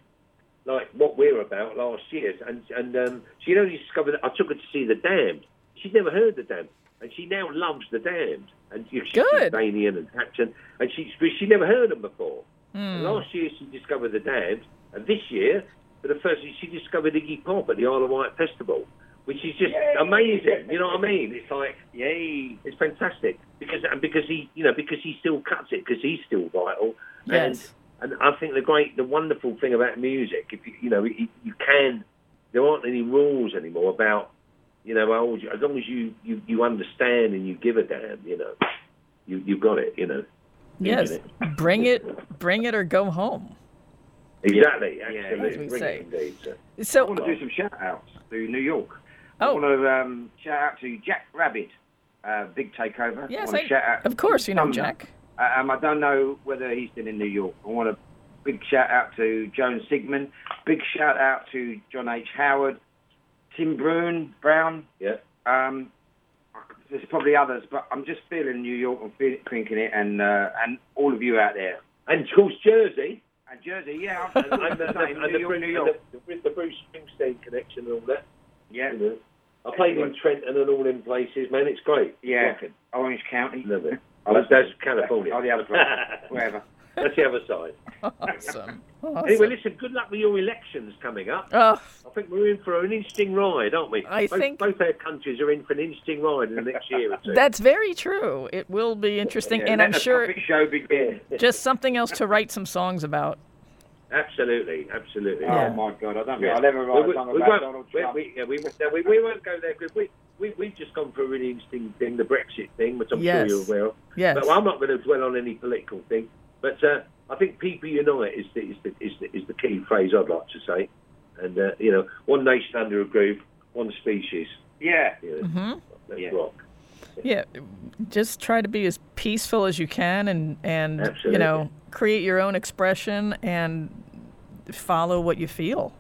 Speaker 2: like what we're about last year, and and um, she'd only discovered. I took her to see the Damned. She'd never heard the Damned, and she now loves the Damned. And you know, she's
Speaker 1: Good.
Speaker 2: Albanian and Saxon, and she she never heard them before. And last year she discovered the Damned, and this year, for the first, she discovered Iggy Pop at the Isle of Wight Festival, which is just
Speaker 3: Yay.
Speaker 2: amazing. You know what I mean? It's like
Speaker 3: Yay.
Speaker 2: it's fantastic because and because he you know because he still cuts it because he's still vital.
Speaker 1: Yes.
Speaker 2: And and I think the great the wonderful thing about music, if you you know you, you can, there aren't any rules anymore about you know how as long as you, you you understand and you give a damn, you know, you you got it, you know.
Speaker 1: Yes. Bring it, bring it, or go home.
Speaker 2: Exactly,
Speaker 3: Yeah,
Speaker 2: absolutely.
Speaker 1: as we say.
Speaker 2: it indeed, sir.
Speaker 3: I want to do some shout outs to New York. I
Speaker 1: Oh.
Speaker 3: want to um, shout out to Jack Rabid, uh, big takeover.
Speaker 1: yes,
Speaker 3: I
Speaker 1: I,
Speaker 3: shout out
Speaker 1: of course you know
Speaker 3: Thunder.
Speaker 1: Jack.
Speaker 3: Uh, um, I don't know whether he's still in New York. I want a big shout out to Joan Sigmund. Big shout out to John H. Howard, Tim Brune, Brown.
Speaker 2: Yeah.
Speaker 3: Um, there's probably others, but I'm just feeling New York and thinking it, and uh, and all of you out there.
Speaker 2: And of course Jersey.
Speaker 3: And Jersey, yeah, I'm,
Speaker 2: and,
Speaker 3: I'm the same. New
Speaker 2: the,
Speaker 3: York,
Speaker 2: Bruce-
Speaker 3: New York.
Speaker 2: the, the Bruce Springsteen connection and all that.
Speaker 3: Yeah,
Speaker 2: You know. I played in Trenton and all in places, man. It's great.
Speaker 3: yeah. Orange County.
Speaker 2: Love it. Oh, that's, that's California.
Speaker 3: Oh, the other side. Wherever.
Speaker 2: that's the other side.
Speaker 1: Awesome. awesome.
Speaker 2: Anyway, listen. Good luck with your elections coming up.
Speaker 1: Oh,
Speaker 2: I think we're in for an interesting ride, aren't we?
Speaker 1: I
Speaker 2: both,
Speaker 1: think-
Speaker 2: both our countries are in for an interesting ride in the next year or two.
Speaker 1: that's very true. It will be interesting,
Speaker 2: Yeah,
Speaker 1: and I'm sure
Speaker 3: puppet show begin.
Speaker 1: just something else to write some songs about.
Speaker 2: Absolutely, absolutely.
Speaker 3: Oh my God! I don't think
Speaker 2: Yeah.
Speaker 3: I'll ever write
Speaker 2: we,
Speaker 3: a song
Speaker 2: we
Speaker 3: about
Speaker 2: won't,
Speaker 3: Donald Trump.
Speaker 2: we, yeah, we, we, we won't go there because we, we, we've just gone through a really interesting thing, the Brexit thing, which I'm
Speaker 1: Yes.
Speaker 2: sure you're aware of.
Speaker 1: Yes.
Speaker 2: But I'm not going to dwell on any political thing. But uh, I think people unite is the, is, the, is, the, is the key phrase I'd like to say. And, uh, you know, one nation under a groove, one species.
Speaker 3: Yeah.
Speaker 2: You know,
Speaker 1: hmm
Speaker 2: let's
Speaker 3: Yeah.
Speaker 2: rock.
Speaker 1: Yeah, just try to be as peaceful as you can, and and you know create your own expression and follow what you feel.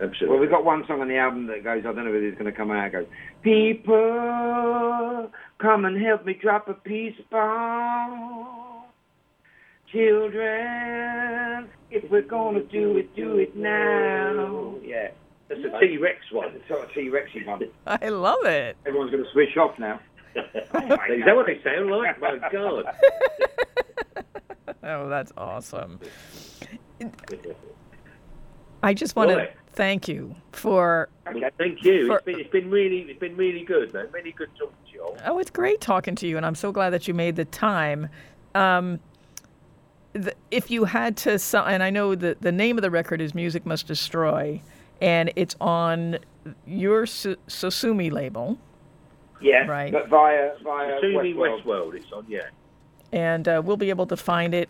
Speaker 2: Absolutely.
Speaker 3: Well, we've got one song on the album that goes, I don't know whether it's going to come out, it goes, People, come and help me drop a peace bomb. Children, if we're going to do it, do it now. Yeah.
Speaker 2: That's a T-Rex one.
Speaker 3: That's a sort of T-Rexy one. (laughs)
Speaker 1: I love it.
Speaker 3: Everyone's going to switch off now. (laughs)
Speaker 2: Is that what they sound like? My (laughs) God.
Speaker 1: Oh, that's awesome. I just want to thank you for.
Speaker 2: Well, thank you.
Speaker 1: For-
Speaker 2: It's been, it's been really, it's been really good, man. Really good talking to you all.
Speaker 1: Oh, it's great talking to you, and I'm so glad that you made the time. Um, the, if you had to, su- and I know that the name of the record is "Music Must Destroy," and it's on your Su- Sosumi label,
Speaker 3: Yeah.
Speaker 1: Right.
Speaker 3: But via, via
Speaker 2: Sumi
Speaker 3: Westworld.
Speaker 2: Westworld, it's on, yeah.
Speaker 1: and uh, we'll be able to find it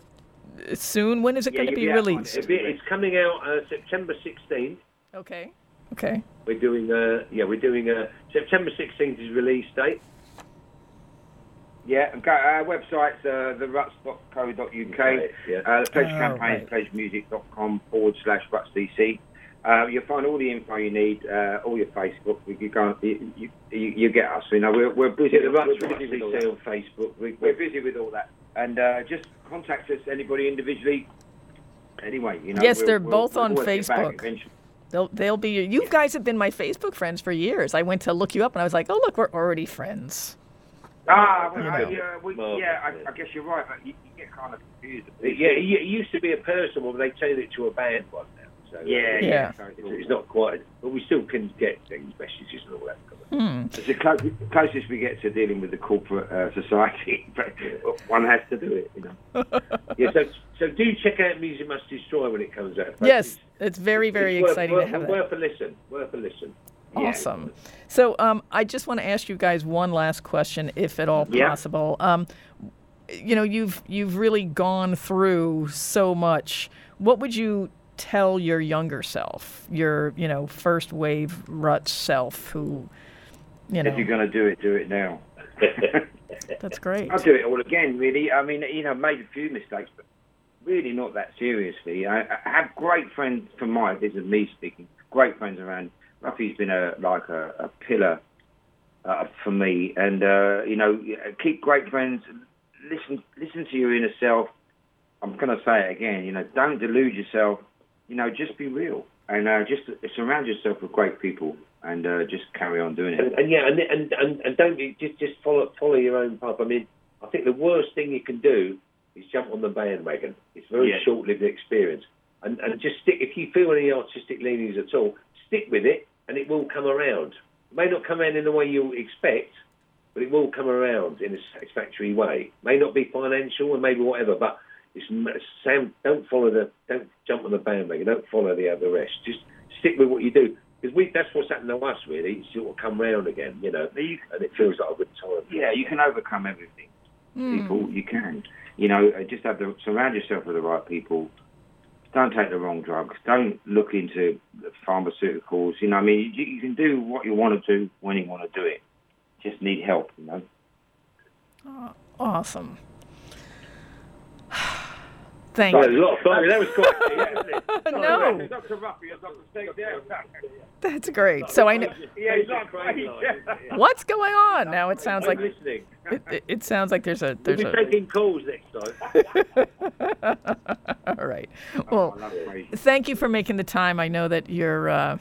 Speaker 1: soon. When is it
Speaker 3: Yeah,
Speaker 1: going to be
Speaker 3: be able to find
Speaker 1: released?
Speaker 3: it.
Speaker 2: Be- It's coming out uh, September 16th.
Speaker 1: Okay. Okay.
Speaker 2: We're doing, a yeah, we're doing, a September 16th is release date.
Speaker 3: Yeah, and go, our website's uh, theruts.co.uk.
Speaker 2: Right, yeah.
Speaker 3: Uh, the pledge
Speaker 1: Oh,
Speaker 3: campaign,
Speaker 1: right.
Speaker 3: pledgemusic.com forward slash rutsdc. Uh, you'll find all the info you need, uh, all your Facebook. We you go, you, you, you, you get us. You know, we're, we're busy.
Speaker 2: Yeah,
Speaker 3: we're busy with all that.
Speaker 2: on Facebook. We,
Speaker 3: We're busy with all that, and uh, just contact us, anybody individually. Anyway, you know.
Speaker 1: Yes,
Speaker 3: we'll-
Speaker 1: they're
Speaker 3: we'll-
Speaker 1: both
Speaker 3: we'll
Speaker 1: on
Speaker 3: always get back
Speaker 1: Facebook. They'll they'll be. You guys have been my Facebook friends for years. I went to look you up, and I was like, oh look, we're already friends.
Speaker 3: Ah, well,
Speaker 1: You
Speaker 3: I-
Speaker 1: know.
Speaker 3: yeah, we,
Speaker 2: Well,
Speaker 3: yeah, I. I guess you're right, but you, you get kind of confused.
Speaker 2: yeah, it, it used to be a person but they turned it to a band one now. So,
Speaker 3: Yeah,
Speaker 1: Yeah.
Speaker 3: yeah. So
Speaker 2: It's, not quite, but we still can get things, messages and all that.
Speaker 1: Hmm.
Speaker 3: it's the clo- closest we get to dealing with the corporate uh, society. (laughs) But one has to do it, you know. (laughs)
Speaker 2: Yeah, so so do check out Music Must Destroy when it comes out.
Speaker 1: Yes,
Speaker 2: It's-
Speaker 1: it's very, very
Speaker 2: it's
Speaker 1: exciting
Speaker 2: worth,
Speaker 1: to have that.
Speaker 2: Worth a listen. Worth a listen.
Speaker 3: Yeah.
Speaker 1: Awesome. So um, I just want to ask you guys one last question, if at all
Speaker 3: Yeah.
Speaker 1: possible. Um, you know, you've you've really gone through so much. What would you tell your younger self, your you know first wave rut self, who you know?
Speaker 3: If you're going to do it, do it now. (laughs)
Speaker 1: That's great.
Speaker 3: I'll do it all again, really. I mean, you know, made a few mistakes, but really not that seriously. I, I have great friends from my, this is me speaking, great friends around. Ruffy's been a like a, a pillar uh, for me, and uh, you know, keep great friends. Listen, listen to your inner self. I'm going to say it again. You know, don't delude yourself. You know, just be real, and uh, just surround yourself with great people, and uh, just carry on doing it.
Speaker 2: and and yeah, and, and and and don't be just just follow follow your own path. I mean, I think the worst thing you can do is jump on the bandwagon. It's a very
Speaker 3: Yeah.
Speaker 2: short-lived experience, and and just stick. If you feel any artistic leanings at all, stick with it, and it will come around. It may not come around in the way you expect, but it will come around in a satisfactory way. May not be financial and maybe whatever, but it's m- Sam. Don't follow the. Don't jump on the bandwagon. Don't follow the other rest. Just stick with what you do. Because we, that's what's happened to us, really. It's sort of come round again, you know,
Speaker 3: You-
Speaker 2: and it feels like a good time.
Speaker 3: Yeah, you can overcome everything.
Speaker 1: Hmm.
Speaker 3: People, you can. You know, uh, just have to surround yourself with the right people. Don't take the wrong drugs. Don't look into the pharmaceuticals. You know, I mean, you, you can do what you want to do when you want to do it. Just need help. You know.
Speaker 1: Awesome. Thank
Speaker 2: Oh,
Speaker 1: you.
Speaker 2: there's a lot of fun. That was quite yeah. (laughs)
Speaker 1: No,
Speaker 3: Dr. Ruffy, Dr. Steve, yeah.
Speaker 1: that's great. So I know
Speaker 3: Yeah, not
Speaker 2: Craig (laughs)
Speaker 1: what's going on now. It sounds like
Speaker 2: listening.
Speaker 1: it, it, it sounds like there's a
Speaker 2: We'll
Speaker 1: there's
Speaker 2: be
Speaker 1: a.
Speaker 2: taking calls next time. (laughs)
Speaker 1: All right. Well,
Speaker 3: I love Craig.
Speaker 1: thank you for making the time. I know that you're. Uh,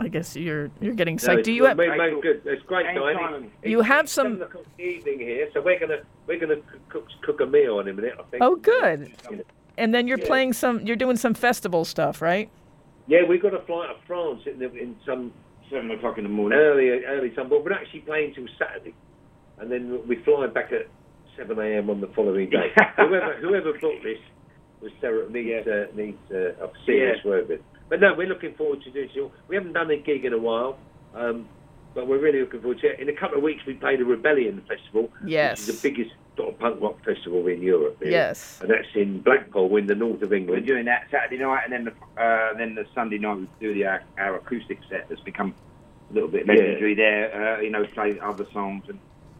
Speaker 1: I guess you're you're getting
Speaker 2: No.
Speaker 1: Do you have
Speaker 2: mate, mate, good. It's great
Speaker 3: Anytime.
Speaker 2: time. It's-
Speaker 1: You have some-
Speaker 2: seven o'clock in the evening here, so we're gonna we're gonna cook cook a meal in a minute. I think.
Speaker 1: Oh, good. And then you're
Speaker 2: Yeah.
Speaker 1: playing some. You're doing some festival stuff, right?
Speaker 2: Yeah, we've got a flight to France in, the, in some
Speaker 3: Seven o'clock in the morning.
Speaker 2: early early time, but we're actually playing till Saturday, and then we fly back at seven a.m. on the following day. (laughs) whoever whoever booked this was Sarah needs uh, needs uh, a serious
Speaker 3: Yeah.
Speaker 2: word with. But no, we're looking forward to doing it. We haven't done a gig in a while, um, but we're really looking forward to it. In a couple of weeks, we play the Rebellion Festival,
Speaker 1: Yes.
Speaker 2: which is the biggest sort of punk rock festival in Europe. really.
Speaker 1: Yes.
Speaker 2: and that's in Blackpool, in the north of England.
Speaker 3: We're doing that Saturday night, and then the uh, then the Sunday night we do the our, our acoustic set that's become a little bit
Speaker 2: Yeah.
Speaker 3: legendary there. Uh, you know, play other songs and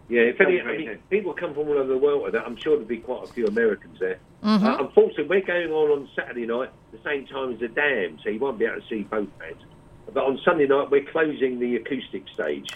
Speaker 2: Yeah, if any, I
Speaker 3: Very
Speaker 2: mean, people come from all over the world with that. I'm sure there'll be quite a few Americans there.
Speaker 1: Mm-hmm.
Speaker 2: Uh, unfortunately, we're going on on Saturday night the same time as the Damned, so you won't be able to see both bands. But on Sunday night, we're closing the acoustic stage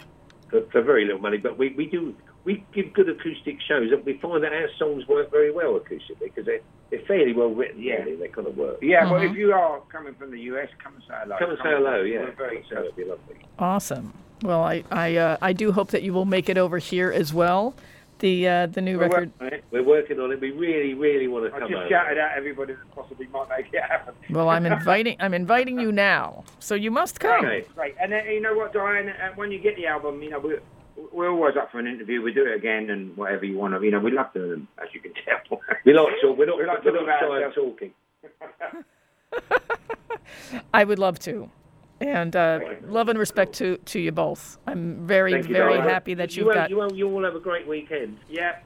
Speaker 2: for, for very little money. But we, we do we give good acoustic shows, and we find that our songs work very well acoustically because they're, they're fairly well written.
Speaker 3: Yeah.
Speaker 2: really. they kind of work.
Speaker 3: yeah. Well, if you are coming from the US, come and say hello.
Speaker 2: Come and say hello, yeah.
Speaker 3: We're very
Speaker 2: so it'd be lovely.
Speaker 1: Awesome. Well, I I uh, I do hope that you will make it over here as well. The uh, the new
Speaker 3: We're
Speaker 1: record.
Speaker 3: working.
Speaker 2: We're working on it. We really, really want to
Speaker 3: I
Speaker 2: come
Speaker 3: just
Speaker 2: over.
Speaker 3: shouted out everybody that possibly might make it happen.
Speaker 1: Well, I'm (laughs) inviting I'm inviting you now, so you must come.
Speaker 2: Okay.
Speaker 3: Great. And then, you know what, Diane? Uh, when you get the album, you know, we're, we're always up for an interview. We do it again and whatever you want to. You know, we love doing them, as you can tell. (laughs)
Speaker 2: We like talk. We're not,
Speaker 3: We (laughs) like
Speaker 2: we're
Speaker 3: talking about
Speaker 2: shy of
Speaker 3: ourselves.
Speaker 2: talking. (laughs)
Speaker 1: I would love to. And uh, love and respect to, to you both. I'm very,
Speaker 2: Thank you,
Speaker 1: very
Speaker 2: Diane.
Speaker 1: happy that
Speaker 2: you
Speaker 1: you've
Speaker 2: all,
Speaker 1: got
Speaker 2: you, all, you all have a great weekend.
Speaker 3: yeah.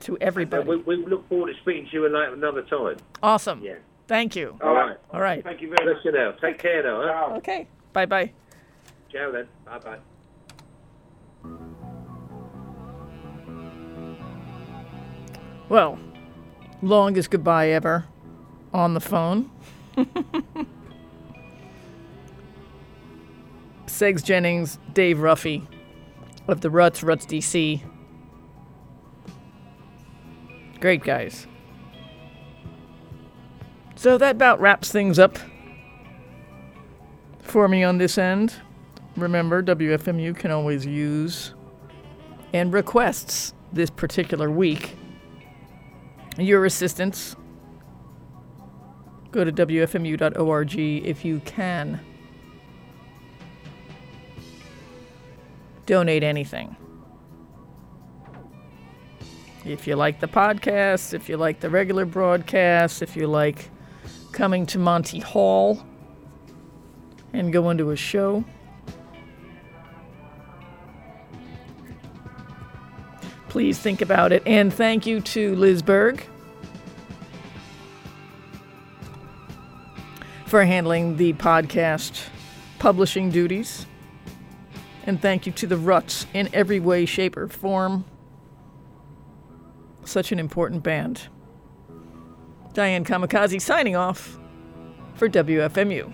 Speaker 1: to
Speaker 2: And
Speaker 1: everybody.
Speaker 2: we, we look forward to speaking to you another time.
Speaker 1: Awesome.
Speaker 3: Yeah.
Speaker 1: Thank you.
Speaker 2: All right.
Speaker 1: All right.
Speaker 3: Thank you very much.
Speaker 2: Listen now. Take care now. Huh?
Speaker 1: Okay. Bye bye.
Speaker 2: Ciao then. Bye bye.
Speaker 1: Well, longest goodbye ever on the phone. (laughs) Segs Jennings, Dave Ruffy of the Ruts, Ruts DC. Great guys. So that about wraps things up for me on this end. Remember, WFMU can always use and requests this particular week your assistance Go to WFMU.org if you can. Donate anything. If you like the podcast, if you like the regular broadcast, if you like coming to Monty Hall and going to a show. Please think about it. And thank you to Liz Berg for handling the podcast publishing duties. And thank you to the Ruts in every way, shape, or form. Such an important band. Diane Kamikaze signing off for WFMU.